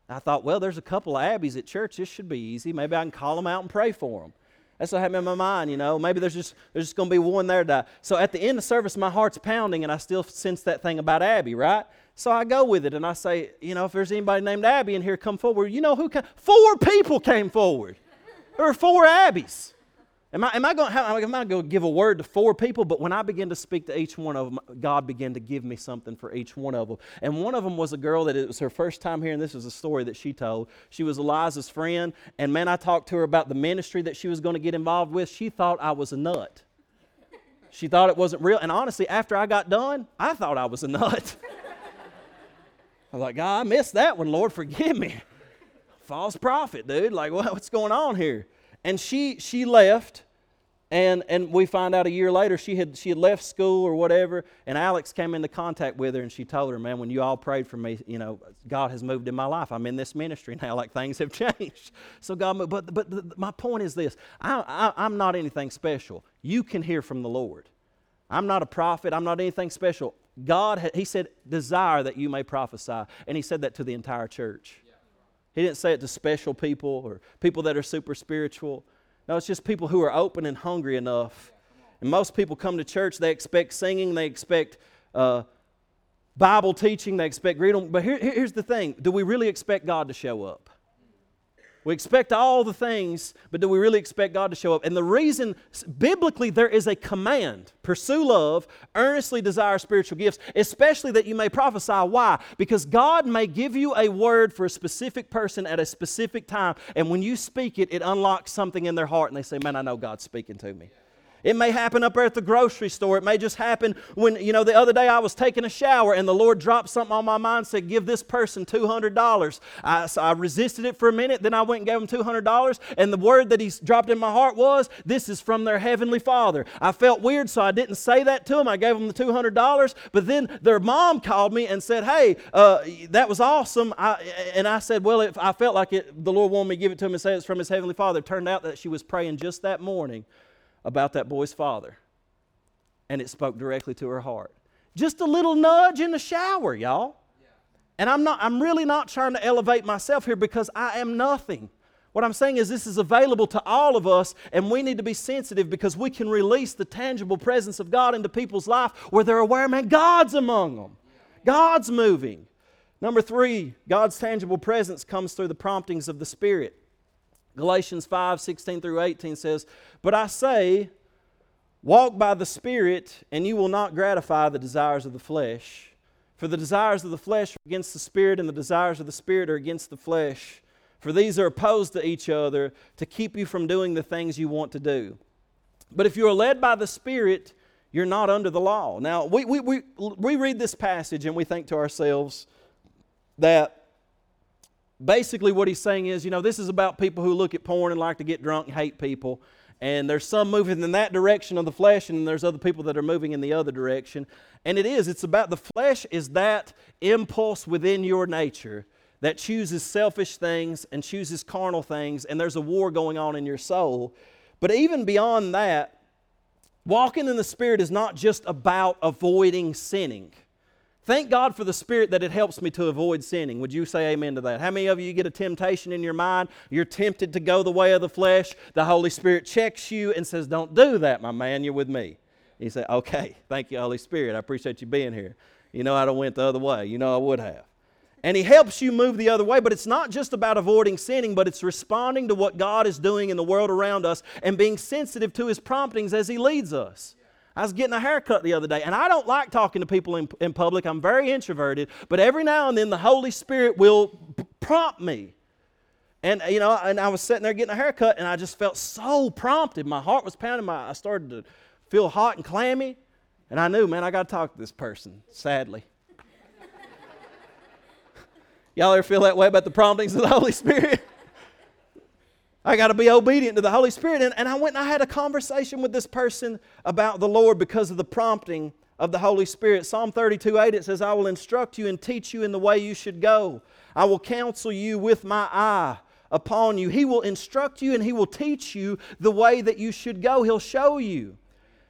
I thought, well, there's a couple of Abbeys at church. This should be easy. Maybe I can call them out and pray for them. That's what have in my mind, you know. Maybe there's just there's just to be one there to. So at the end of service, my heart's pounding, and I still sense that thing about Abby, right? So I go with it, and I say, you know, if there's anybody named Abby in here, come forward. You know who? Came? Four people came forward. There were four Abbies. Am I, am I going to give a word to four people? But when I began to speak to each one of them, God began to give me something for each one of them. And one of them was a girl that it was her first time here, and this is a story that she told. She was Eliza's friend, and man, I talked to her about the ministry that she was going to get involved with. She thought I was a nut. She thought it wasn't real. And honestly, after I got done, I thought I was a nut. I was like, God, I missed that one. Lord, forgive me. False prophet, dude. Like, what's going on here? And she she left, and and we find out a year later she had she had left school or whatever. And Alex came into contact with her, and she told her, "Man, when you all prayed for me, you know, God has moved in my life. I'm in this ministry now. Like things have changed. So God moved. But but the, my point is this: I, I I'm not anything special. You can hear from the Lord. I'm not a prophet. I'm not anything special. God, He said, desire that you may prophesy. And He said that to the entire church. He didn't say it to special people or people that are super spiritual. No, it's just people who are open and hungry enough. And most people come to church, they expect singing, they expect uh, Bible teaching, they expect greeting. But here, here's the thing do we really expect God to show up? We expect all the things, but do we really expect God to show up? And the reason, biblically, there is a command pursue love, earnestly desire spiritual gifts, especially that you may prophesy. Why? Because God may give you a word for a specific person at a specific time, and when you speak it, it unlocks something in their heart, and they say, Man, I know God's speaking to me. It may happen up there at the grocery store. It may just happen when, you know, the other day I was taking a shower and the Lord dropped something on my mind, said, Give this person $200. I, so I resisted it for a minute, then I went and gave him $200. And the word that He dropped in my heart was, This is from their Heavenly Father. I felt weird, so I didn't say that to them. I gave them the $200. But then their mom called me and said, Hey, uh, that was awesome. I, and I said, Well, if I felt like it, the Lord wanted me to give it to him and say it's from His Heavenly Father. It turned out that she was praying just that morning about that boy's father. And it spoke directly to her heart. Just a little nudge in the shower, y'all. And I'm not I'm really not trying to elevate myself here because I am nothing. What I'm saying is this is available to all of us and we need to be sensitive because we can release the tangible presence of God into people's life where they're aware, man, God's among them. God's moving. Number 3, God's tangible presence comes through the promptings of the Spirit. Galatians 5 16 through 18 says, But I say, Walk by the Spirit, and you will not gratify the desires of the flesh. For the desires of the flesh are against the Spirit, and the desires of the Spirit are against the flesh. For these are opposed to each other to keep you from doing the things you want to do. But if you are led by the Spirit, you're not under the law. Now, we, we, we, we read this passage and we think to ourselves that basically what he's saying is, you know, this is about people who look at porn and like to get drunk and hate people. And there's some moving in that direction of the flesh, and there's other people that are moving in the other direction. And it is, it's about the flesh is that impulse within your nature that chooses selfish things and chooses carnal things, and there's a war going on in your soul. But even beyond that, walking in the Spirit is not just about avoiding sinning. Thank God for the Spirit that it helps me to avoid sinning. Would you say amen to that? How many of you get a temptation in your mind? You're tempted to go the way of the flesh. The Holy Spirit checks you and says, Don't do that, my man. You're with me. You say, Okay, thank you, Holy Spirit. I appreciate you being here. You know, I'd have went the other way. You know, I would have. And He helps you move the other way, but it's not just about avoiding sinning, but it's responding to what God is doing in the world around us and being sensitive to His promptings as He leads us. I was getting a haircut the other day, and I don't like talking to people in, in public. I'm very introverted, but every now and then the Holy Spirit will prompt me. And you know, and I was sitting there getting a haircut, and I just felt so prompted. My heart was pounding. My I started to feel hot and clammy, and I knew, man, I got to talk to this person. Sadly, y'all ever feel that way about the promptings of the Holy Spirit? I got to be obedient to the Holy Spirit. And, and I went and I had a conversation with this person about the Lord because of the prompting of the Holy Spirit. Psalm 32 8, it says, I will instruct you and teach you in the way you should go. I will counsel you with my eye upon you. He will instruct you and He will teach you the way that you should go. He'll show you.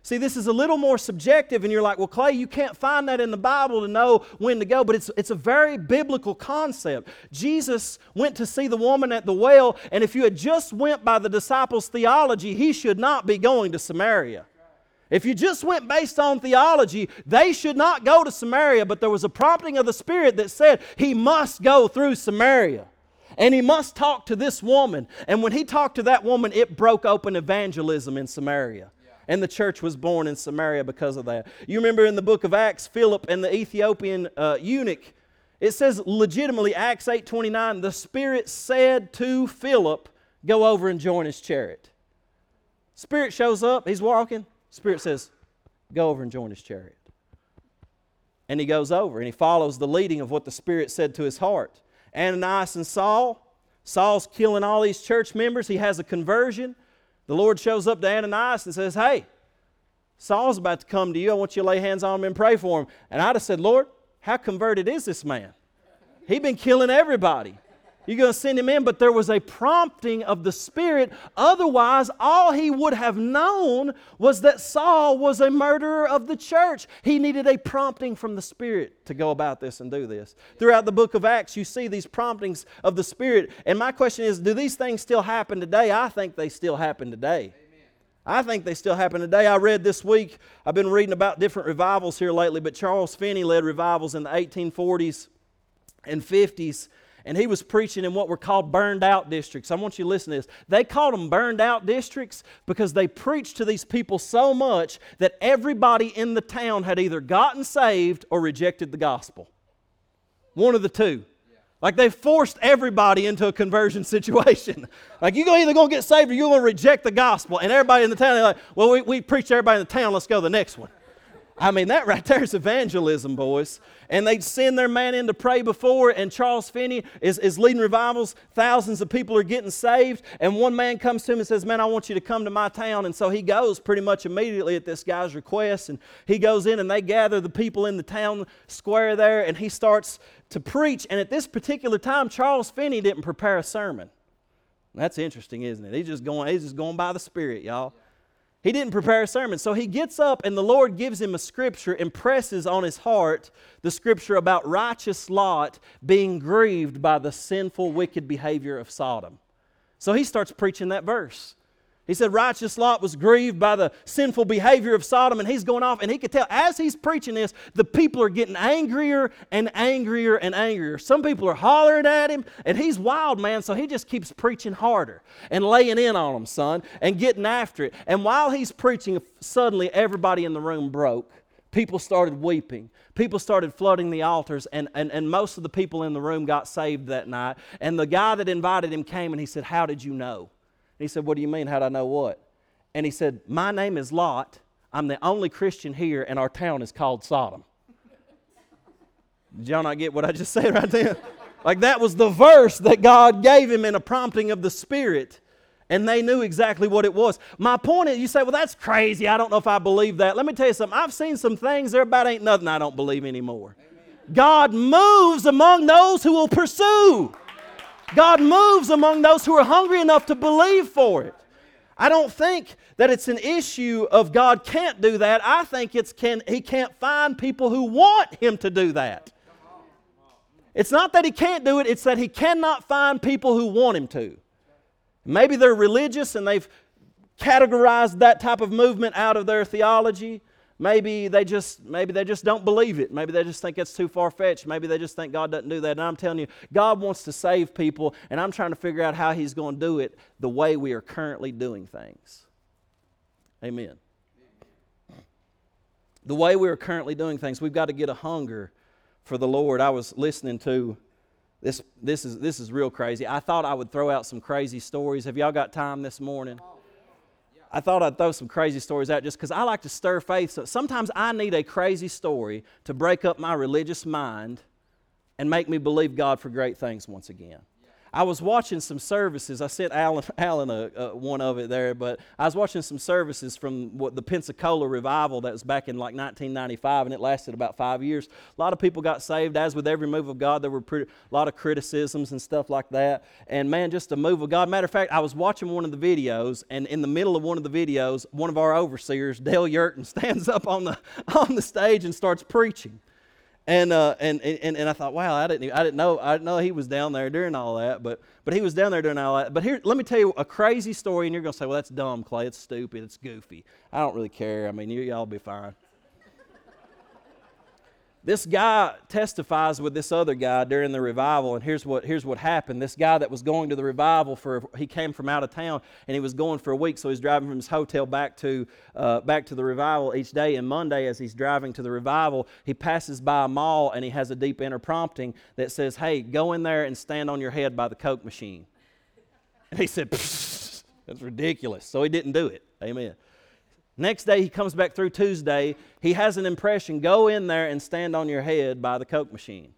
See, this is a little more subjective, and you're like, well, Clay, you can't find that in the Bible to know when to go, but it's, it's a very biblical concept. Jesus went to see the woman at the well, and if you had just went by the disciples' theology, he should not be going to Samaria. If you just went based on theology, they should not go to Samaria, but there was a prompting of the Spirit that said he must go through Samaria. And he must talk to this woman. And when he talked to that woman, it broke open evangelism in Samaria and the church was born in Samaria because of that. You remember in the book of Acts, Philip and the Ethiopian uh, eunuch. It says legitimately, Acts 8:29, the Spirit said to Philip, "Go over and join his chariot." Spirit shows up, he's walking. Spirit says, "Go over and join his chariot." And he goes over and he follows the leading of what the Spirit said to his heart. Ananias and Saul, Saul's killing all these church members. He has a conversion. The Lord shows up to Ananias and says, Hey, Saul's about to come to you. I want you to lay hands on him and pray for him. And I'd have said, Lord, how converted is this man? He's been killing everybody. You're going to send him in, but there was a prompting of the Spirit. Otherwise, all he would have known was that Saul was a murderer of the church. He needed a prompting from the Spirit to go about this and do this. Throughout the book of Acts, you see these promptings of the Spirit. And my question is do these things still happen today? I think they still happen today. I think they still happen today. I read this week, I've been reading about different revivals here lately, but Charles Finney led revivals in the 1840s and 50s and he was preaching in what were called burned out districts. I want you to listen to this. They called them burned out districts because they preached to these people so much that everybody in the town had either gotten saved or rejected the gospel. One of the two. Like they forced everybody into a conversion situation. like you're either going to get saved or you're going to reject the gospel. And everybody in the town, they're like, well, we, we preached everybody in the town, let's go to the next one. I mean, that right there is evangelism, boys. And they'd send their man in to pray before, and Charles Finney is, is leading revivals. Thousands of people are getting saved. And one man comes to him and says, Man, I want you to come to my town. And so he goes pretty much immediately at this guy's request. And he goes in and they gather the people in the town square there, and he starts to preach. And at this particular time, Charles Finney didn't prepare a sermon. That's interesting, isn't it? He's just going, he's just going by the Spirit, y'all. He didn't prepare a sermon. So he gets up and the Lord gives him a scripture, impresses on his heart the scripture about righteous Lot being grieved by the sinful, wicked behavior of Sodom. So he starts preaching that verse. He said, Righteous Lot was grieved by the sinful behavior of Sodom, and he's going off, and he could tell as he's preaching this, the people are getting angrier and angrier and angrier. Some people are hollering at him, and he's wild, man, so he just keeps preaching harder and laying in on them, son, and getting after it. And while he's preaching, suddenly everybody in the room broke. People started weeping. People started flooding the altars, and, and, and most of the people in the room got saved that night. And the guy that invited him came and he said, How did you know? And he said, What do you mean? How'd I know what? And he said, My name is Lot. I'm the only Christian here, and our town is called Sodom. Did y'all not get what I just said right there? like that was the verse that God gave him in a prompting of the Spirit. And they knew exactly what it was. My point is, you say, well, that's crazy. I don't know if I believe that. Let me tell you something. I've seen some things there about ain't nothing I don't believe anymore. Amen. God moves among those who will pursue. God moves among those who are hungry enough to believe for it. I don't think that it's an issue of God can't do that. I think it's can he can't find people who want him to do that. It's not that he can't do it, it's that he cannot find people who want him to. Maybe they're religious and they've categorized that type of movement out of their theology. Maybe they just maybe they just don't believe it. Maybe they just think it's too far fetched. Maybe they just think God doesn't do that. And I'm telling you, God wants to save people, and I'm trying to figure out how He's going to do it the way we are currently doing things. Amen. The way we are currently doing things, we've got to get a hunger for the Lord. I was listening to this. This is this is real crazy. I thought I would throw out some crazy stories. Have y'all got time this morning? I thought I'd throw some crazy stories out just because I like to stir faith. So sometimes I need a crazy story to break up my religious mind and make me believe God for great things once again. I was watching some services. I sent Alan, Alan a, a, one of it there, but I was watching some services from what the Pensacola revival that was back in like 1995, and it lasted about five years. A lot of people got saved. As with every move of God, there were pretty, a lot of criticisms and stuff like that. And man, just a move of God. Matter of fact, I was watching one of the videos, and in the middle of one of the videos, one of our overseers, Dale Yurton, stands up on the on the stage and starts preaching. And, uh, and, and, and I thought, wow, I didn't, even, I didn't know, I didn't know he was down there during all that, but, but he was down there during all that. But here, let me tell you a crazy story, and you're going to say, well, that's dumb, Clay. It's stupid. It's goofy. I don't really care. I mean, you, y'all be fine. This guy testifies with this other guy during the revival, and here's what, here's what happened. This guy that was going to the revival for he came from out of town and he was going for a week, so he's driving from his hotel back to uh, back to the revival each day. And Monday, as he's driving to the revival, he passes by a mall and he has a deep inner prompting that says, "Hey, go in there and stand on your head by the Coke machine." And he said, "That's ridiculous." So he didn't do it. Amen. Next day, he comes back through Tuesday. He has an impression go in there and stand on your head by the Coke machine.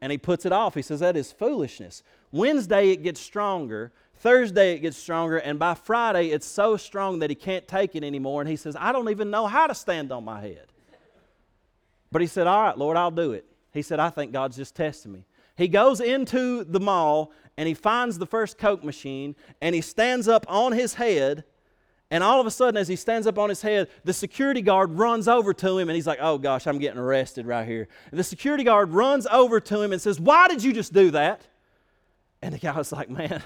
And he puts it off. He says, That is foolishness. Wednesday, it gets stronger. Thursday, it gets stronger. And by Friday, it's so strong that he can't take it anymore. And he says, I don't even know how to stand on my head. But he said, All right, Lord, I'll do it. He said, I think God's just testing me. He goes into the mall and he finds the first Coke machine and he stands up on his head and all of a sudden, as he stands up on his head, the security guard runs over to him and he's like, Oh gosh, I'm getting arrested right here. And the security guard runs over to him and says, Why did you just do that? And the guy was like, Man,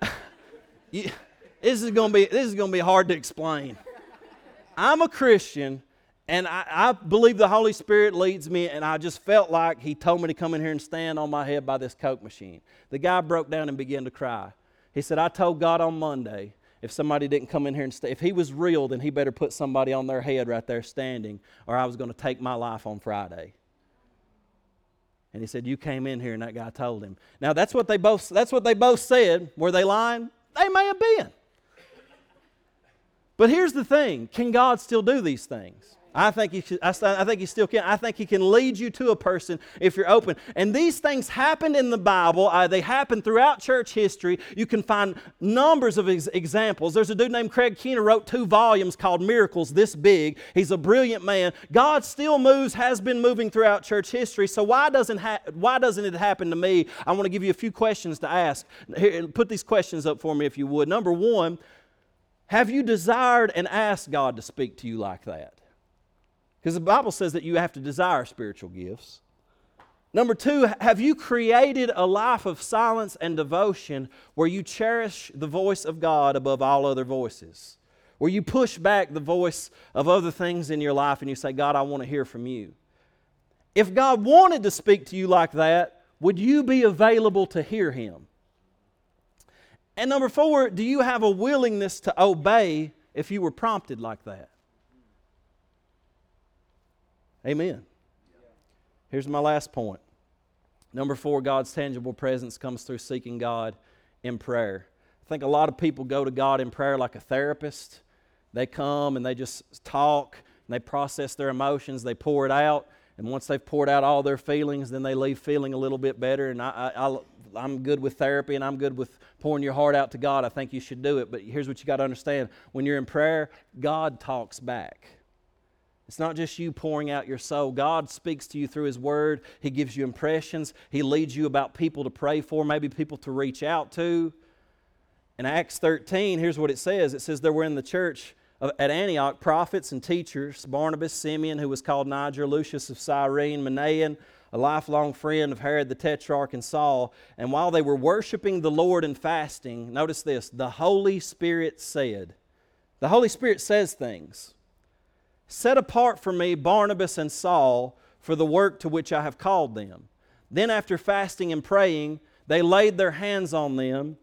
this is to be this is to be hard to explain. I'm a Christian and I, I, believe the Holy Spirit leads me, and I just felt like He told me to come in here and stand on my head by this Coke machine. The guy broke down and began to cry. He said, I told God on Monday if somebody didn't come in here and stay. If he was real, then he better put somebody on their head right there standing, or I was going to take my life on Friday. And he said, You came in here, and that guy told him. Now that's what they both that's what they both said. Were they lying? They may have been. But here's the thing: can God still do these things? I think, he I, I think he still can. I think he can lead you to a person if you're open. And these things happened in the Bible. Uh, they happen throughout church history. You can find numbers of ex- examples. There's a dude named Craig Keener wrote two volumes called Miracles This Big. He's a brilliant man. God still moves, has been moving throughout church history. So why doesn't, ha- why doesn't it happen to me? I want to give you a few questions to ask. Here, put these questions up for me if you would. Number one, have you desired and asked God to speak to you like that? Because the Bible says that you have to desire spiritual gifts. Number two, have you created a life of silence and devotion where you cherish the voice of God above all other voices? Where you push back the voice of other things in your life and you say, God, I want to hear from you. If God wanted to speak to you like that, would you be available to hear Him? And number four, do you have a willingness to obey if you were prompted like that? Amen. Here's my last point. Number four, God's tangible presence comes through seeking God in prayer. I think a lot of people go to God in prayer like a therapist. They come and they just talk and they process their emotions, they pour it out. And once they've poured out all their feelings, then they leave feeling a little bit better. And I, I, I'm good with therapy and I'm good with pouring your heart out to God. I think you should do it. But here's what you got to understand when you're in prayer, God talks back. It's not just you pouring out your soul. God speaks to you through His Word. He gives you impressions. He leads you about people to pray for, maybe people to reach out to. In Acts 13, here's what it says it says there were in the church at Antioch prophets and teachers Barnabas, Simeon, who was called Niger, Lucius of Cyrene, Manaen, a lifelong friend of Herod the Tetrarch and Saul. And while they were worshiping the Lord and fasting, notice this the Holy Spirit said, The Holy Spirit says things. Set apart for me Barnabas and Saul for the work to which I have called them. Then, after fasting and praying, they laid their hands on them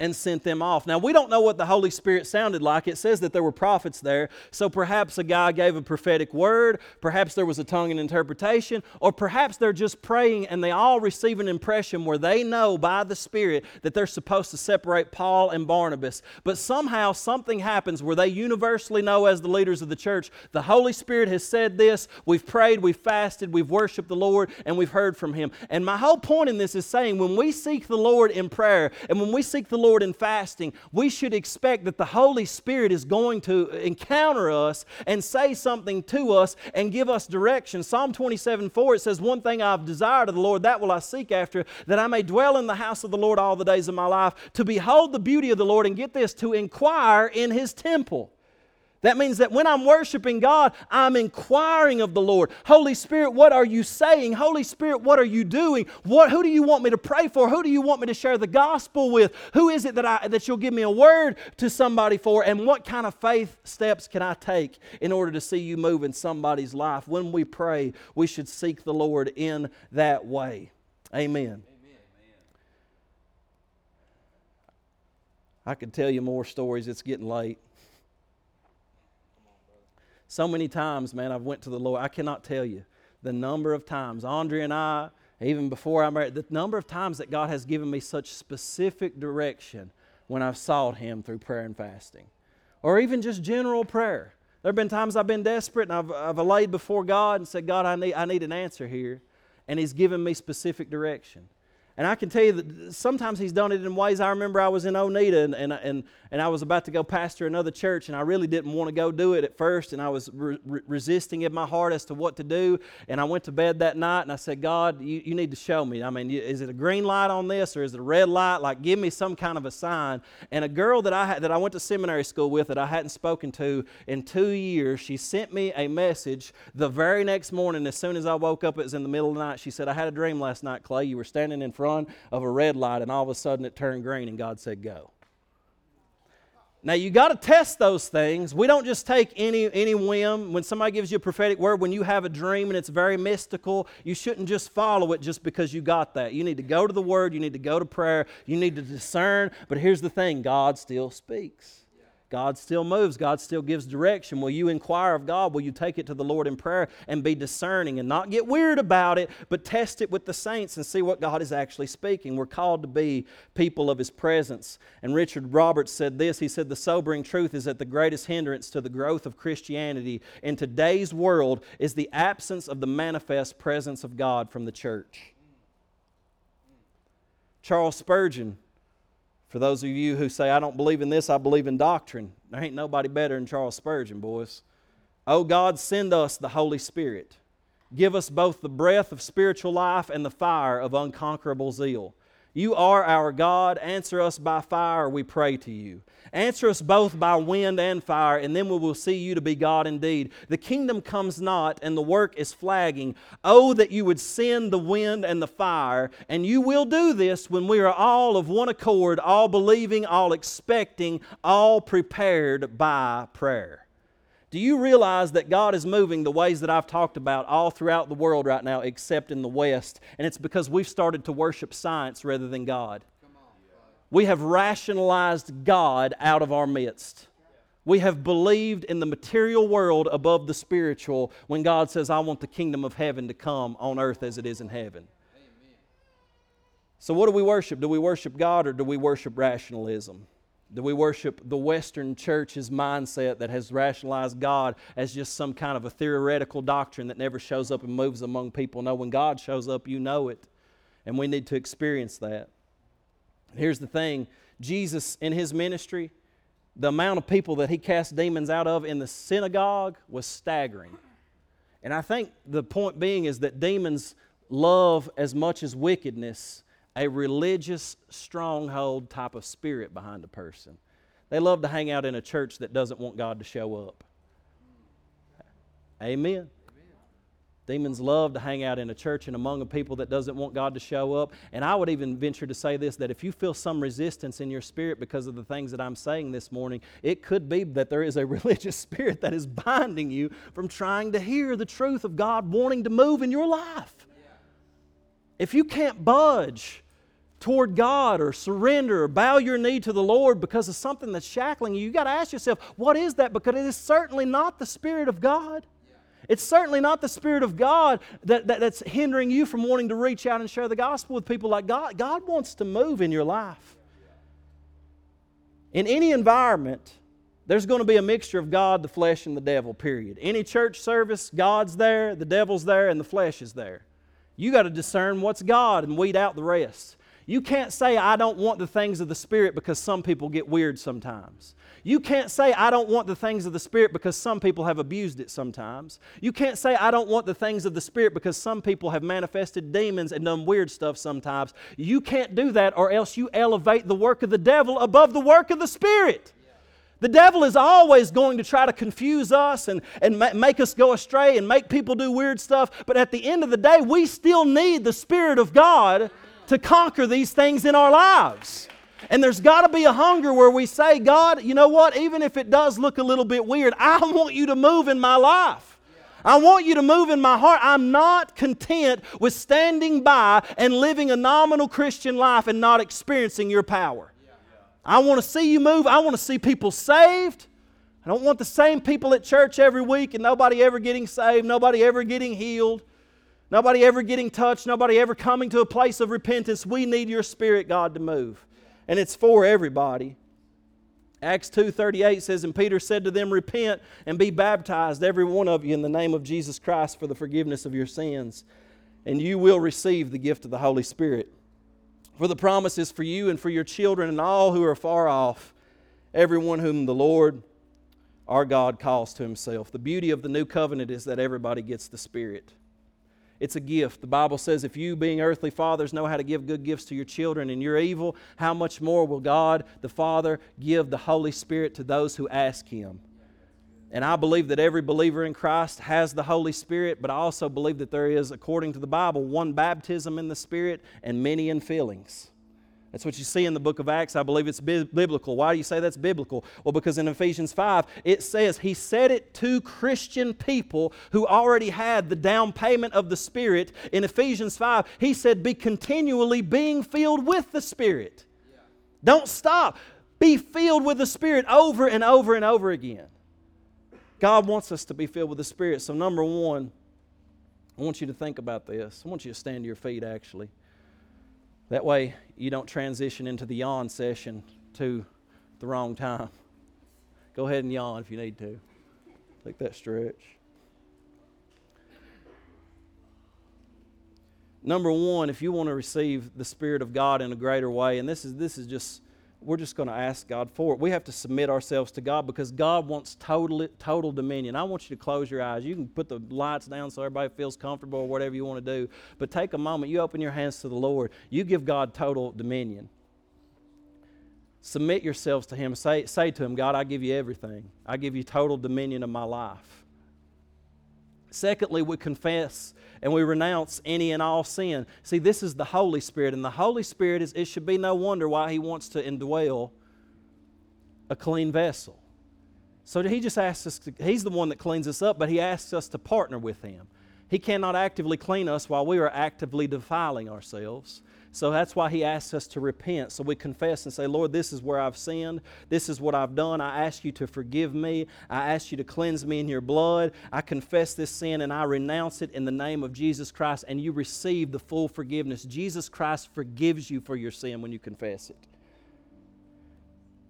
and sent them off. Now, we don't know what the Holy Spirit sounded like. It says that there were prophets there. So perhaps a guy gave a prophetic word, perhaps there was a tongue and interpretation, or perhaps they're just praying and they all receive an impression where they know by the Spirit that they're supposed to separate Paul and Barnabas. But somehow something happens where they universally know, as the leaders of the church, the Holy Spirit has said this. We've prayed, we've fasted, we've worshiped the Lord, and we've heard from Him. And my whole point in this is saying when we seek the Lord in prayer and when we seek the Lord, Lord in fasting, we should expect that the Holy Spirit is going to encounter us and say something to us and give us direction. Psalm 27 4, it says, One thing I've desired of the Lord, that will I seek after, that I may dwell in the house of the Lord all the days of my life, to behold the beauty of the Lord, and get this, to inquire in his temple. That means that when I'm worshiping God, I'm inquiring of the Lord. Holy Spirit, what are you saying? Holy Spirit, what are you doing? What, who do you want me to pray for? Who do you want me to share the gospel with? Who is it that, I, that you'll give me a word to somebody for? And what kind of faith steps can I take in order to see you move in somebody's life? When we pray, we should seek the Lord in that way. Amen. I could tell you more stories. It's getting late. So many times, man, I've went to the Lord. I cannot tell you the number of times. Andre and I, even before I married, the number of times that God has given me such specific direction when I've sought Him through prayer and fasting, or even just general prayer. There have been times I've been desperate and I've, I've laid before God and said, God, I need, I need an answer here. And He's given me specific direction. And I can tell you that sometimes he's done it in ways. I remember I was in Oneida and, and, and, and I was about to go pastor another church, and I really didn't want to go do it at first. And I was re- resisting in my heart as to what to do. And I went to bed that night and I said, God, you, you need to show me. I mean, is it a green light on this or is it a red light? Like, give me some kind of a sign. And a girl that I, had, that I went to seminary school with that I hadn't spoken to in two years, she sent me a message the very next morning. As soon as I woke up, it was in the middle of the night. She said, I had a dream last night, Clay. You were standing in front front of a red light, and all of a sudden it turned green, and God said, Go. Now you got to test those things. We don't just take any any whim. When somebody gives you a prophetic word, when you have a dream and it's very mystical, you shouldn't just follow it just because you got that. You need to go to the word, you need to go to prayer, you need to discern. But here's the thing, God still speaks. God still moves. God still gives direction. Will you inquire of God? Will you take it to the Lord in prayer and be discerning and not get weird about it, but test it with the saints and see what God is actually speaking? We're called to be people of His presence. And Richard Roberts said this He said, The sobering truth is that the greatest hindrance to the growth of Christianity in today's world is the absence of the manifest presence of God from the church. Charles Spurgeon for those of you who say, I don't believe in this, I believe in doctrine, there ain't nobody better than Charles Spurgeon, boys. Oh God, send us the Holy Spirit. Give us both the breath of spiritual life and the fire of unconquerable zeal. You are our God. Answer us by fire, we pray to you. Answer us both by wind and fire, and then we will see you to be God indeed. The kingdom comes not, and the work is flagging. Oh, that you would send the wind and the fire, and you will do this when we are all of one accord, all believing, all expecting, all prepared by prayer. Do you realize that God is moving the ways that I've talked about all throughout the world right now, except in the West? And it's because we've started to worship science rather than God. We have rationalized God out of our midst. We have believed in the material world above the spiritual when God says, I want the kingdom of heaven to come on earth as it is in heaven. So, what do we worship? Do we worship God or do we worship rationalism? Do we worship the Western church's mindset that has rationalized God as just some kind of a theoretical doctrine that never shows up and moves among people? No, when God shows up, you know it. And we need to experience that. Here's the thing Jesus, in his ministry, the amount of people that he cast demons out of in the synagogue was staggering. And I think the point being is that demons love as much as wickedness a religious stronghold type of spirit behind a person. They love to hang out in a church that doesn't want God to show up. Amen. Demons love to hang out in a church and among a people that doesn't want God to show up. And I would even venture to say this that if you feel some resistance in your spirit because of the things that I'm saying this morning, it could be that there is a religious spirit that is binding you from trying to hear the truth of God wanting to move in your life. If you can't budge, toward God or surrender or bow your knee to the Lord because of something that's shackling you, you got to ask yourself, what is that? Because it is certainly not the Spirit of God. It's certainly not the Spirit of God that, that, that's hindering you from wanting to reach out and share the gospel with people like God. God wants to move in your life. In any environment, there's going to be a mixture of God, the flesh, and the devil, period. Any church service, God's there, the devil's there, and the flesh is there. You got to discern what's God and weed out the rest. You can't say, I don't want the things of the Spirit because some people get weird sometimes. You can't say, I don't want the things of the Spirit because some people have abused it sometimes. You can't say, I don't want the things of the Spirit because some people have manifested demons and done weird stuff sometimes. You can't do that, or else you elevate the work of the devil above the work of the Spirit. The devil is always going to try to confuse us and, and make us go astray and make people do weird stuff. But at the end of the day, we still need the Spirit of God to conquer these things in our lives. And there's got to be a hunger where we say, God, you know what? Even if it does look a little bit weird, I want you to move in my life. I want you to move in my heart. I'm not content with standing by and living a nominal Christian life and not experiencing your power. I want to see you move. I want to see people saved. I don't want the same people at church every week and nobody ever getting saved, nobody ever getting healed, nobody ever getting touched, nobody ever coming to a place of repentance. We need your spirit, God, to move and it's for everybody. Acts 2:38 says and Peter said to them repent and be baptized every one of you in the name of Jesus Christ for the forgiveness of your sins and you will receive the gift of the Holy Spirit. For the promise is for you and for your children and all who are far off everyone whom the Lord our God calls to himself. The beauty of the new covenant is that everybody gets the Spirit. It's a gift. The Bible says, if you, being earthly fathers, know how to give good gifts to your children and you're evil, how much more will God the Father give the Holy Spirit to those who ask Him? And I believe that every believer in Christ has the Holy Spirit, but I also believe that there is, according to the Bible, one baptism in the Spirit and many infillings. That's what you see in the book of Acts. I believe it's biblical. Why do you say that's biblical? Well, because in Ephesians 5, it says he said it to Christian people who already had the down payment of the Spirit. In Ephesians 5, he said, Be continually being filled with the Spirit. Yeah. Don't stop. Be filled with the Spirit over and over and over again. God wants us to be filled with the Spirit. So, number one, I want you to think about this. I want you to stand to your feet, actually. That way, you don't transition into the yawn session to the wrong time. Go ahead and yawn if you need to. Take that stretch. Number one, if you want to receive the Spirit of God in a greater way, and this is this is just we're just going to ask God for it. We have to submit ourselves to God because God wants total, total dominion. I want you to close your eyes. You can put the lights down so everybody feels comfortable or whatever you want to do. But take a moment. You open your hands to the Lord. You give God total dominion. Submit yourselves to Him. Say, say to Him, God, I give you everything. I give you total dominion of my life. Secondly, we confess and we renounce any and all sin. See, this is the Holy Spirit, and the Holy Spirit is, it should be no wonder why He wants to indwell a clean vessel. So He just asks us, to, He's the one that cleans us up, but He asks us to partner with Him. He cannot actively clean us while we are actively defiling ourselves. So that's why he asks us to repent. So we confess and say, Lord, this is where I've sinned. This is what I've done. I ask you to forgive me. I ask you to cleanse me in your blood. I confess this sin and I renounce it in the name of Jesus Christ. And you receive the full forgiveness. Jesus Christ forgives you for your sin when you confess it.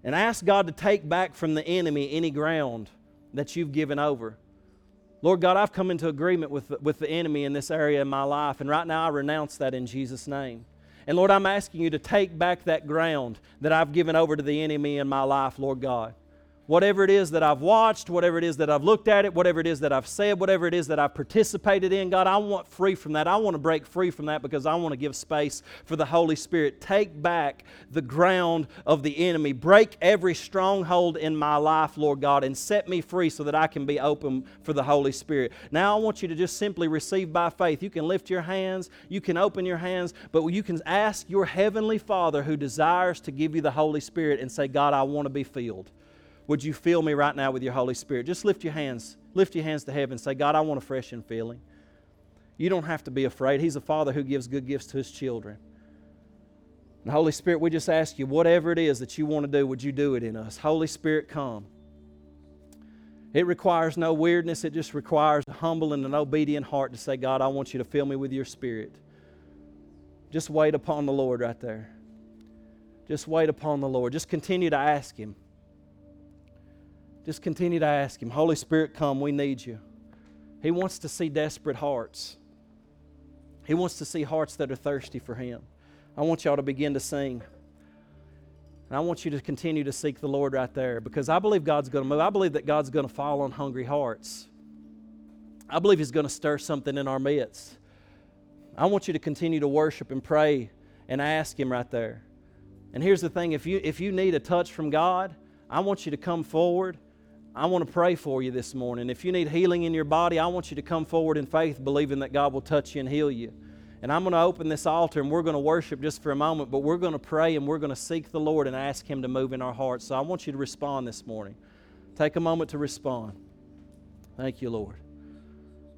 And ask God to take back from the enemy any ground that you've given over. Lord God, I've come into agreement with, with the enemy in this area in my life, and right now I renounce that in Jesus' name. And Lord, I'm asking you to take back that ground that I've given over to the enemy in my life, Lord God. Whatever it is that I've watched, whatever it is that I've looked at it, whatever it is that I've said, whatever it is that I've participated in, God, I want free from that. I want to break free from that because I want to give space for the Holy Spirit. Take back the ground of the enemy. Break every stronghold in my life, Lord God, and set me free so that I can be open for the Holy Spirit. Now I want you to just simply receive by faith. You can lift your hands, you can open your hands, but you can ask your Heavenly Father who desires to give you the Holy Spirit and say, God, I want to be filled. Would you fill me right now with your Holy Spirit? Just lift your hands. Lift your hands to heaven say, God, I want a fresh infilling. You don't have to be afraid. He's a father who gives good gifts to his children. And Holy Spirit, we just ask you, whatever it is that you want to do, would you do it in us? Holy Spirit, come. It requires no weirdness, it just requires a humble and an obedient heart to say, God, I want you to fill me with your spirit. Just wait upon the Lord right there. Just wait upon the Lord. Just continue to ask Him. Just continue to ask Him, Holy Spirit, come, we need you. He wants to see desperate hearts. He wants to see hearts that are thirsty for Him. I want y'all to begin to sing. And I want you to continue to seek the Lord right there because I believe God's going to move. I believe that God's going to fall on hungry hearts. I believe He's going to stir something in our midst. I want you to continue to worship and pray and ask Him right there. And here's the thing if you, if you need a touch from God, I want you to come forward I want to pray for you this morning. If you need healing in your body, I want you to come forward in faith, believing that God will touch you and heal you. And I'm going to open this altar and we're going to worship just for a moment, but we're going to pray and we're going to seek the Lord and ask Him to move in our hearts. So I want you to respond this morning. Take a moment to respond. Thank you, Lord.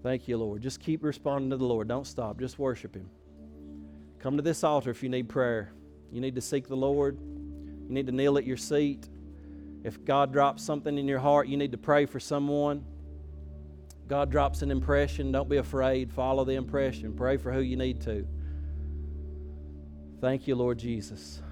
Thank you, Lord. Just keep responding to the Lord. Don't stop. Just worship Him. Come to this altar if you need prayer. You need to seek the Lord. You need to kneel at your seat. If God drops something in your heart, you need to pray for someone. God drops an impression, don't be afraid. Follow the impression. Pray for who you need to. Thank you, Lord Jesus.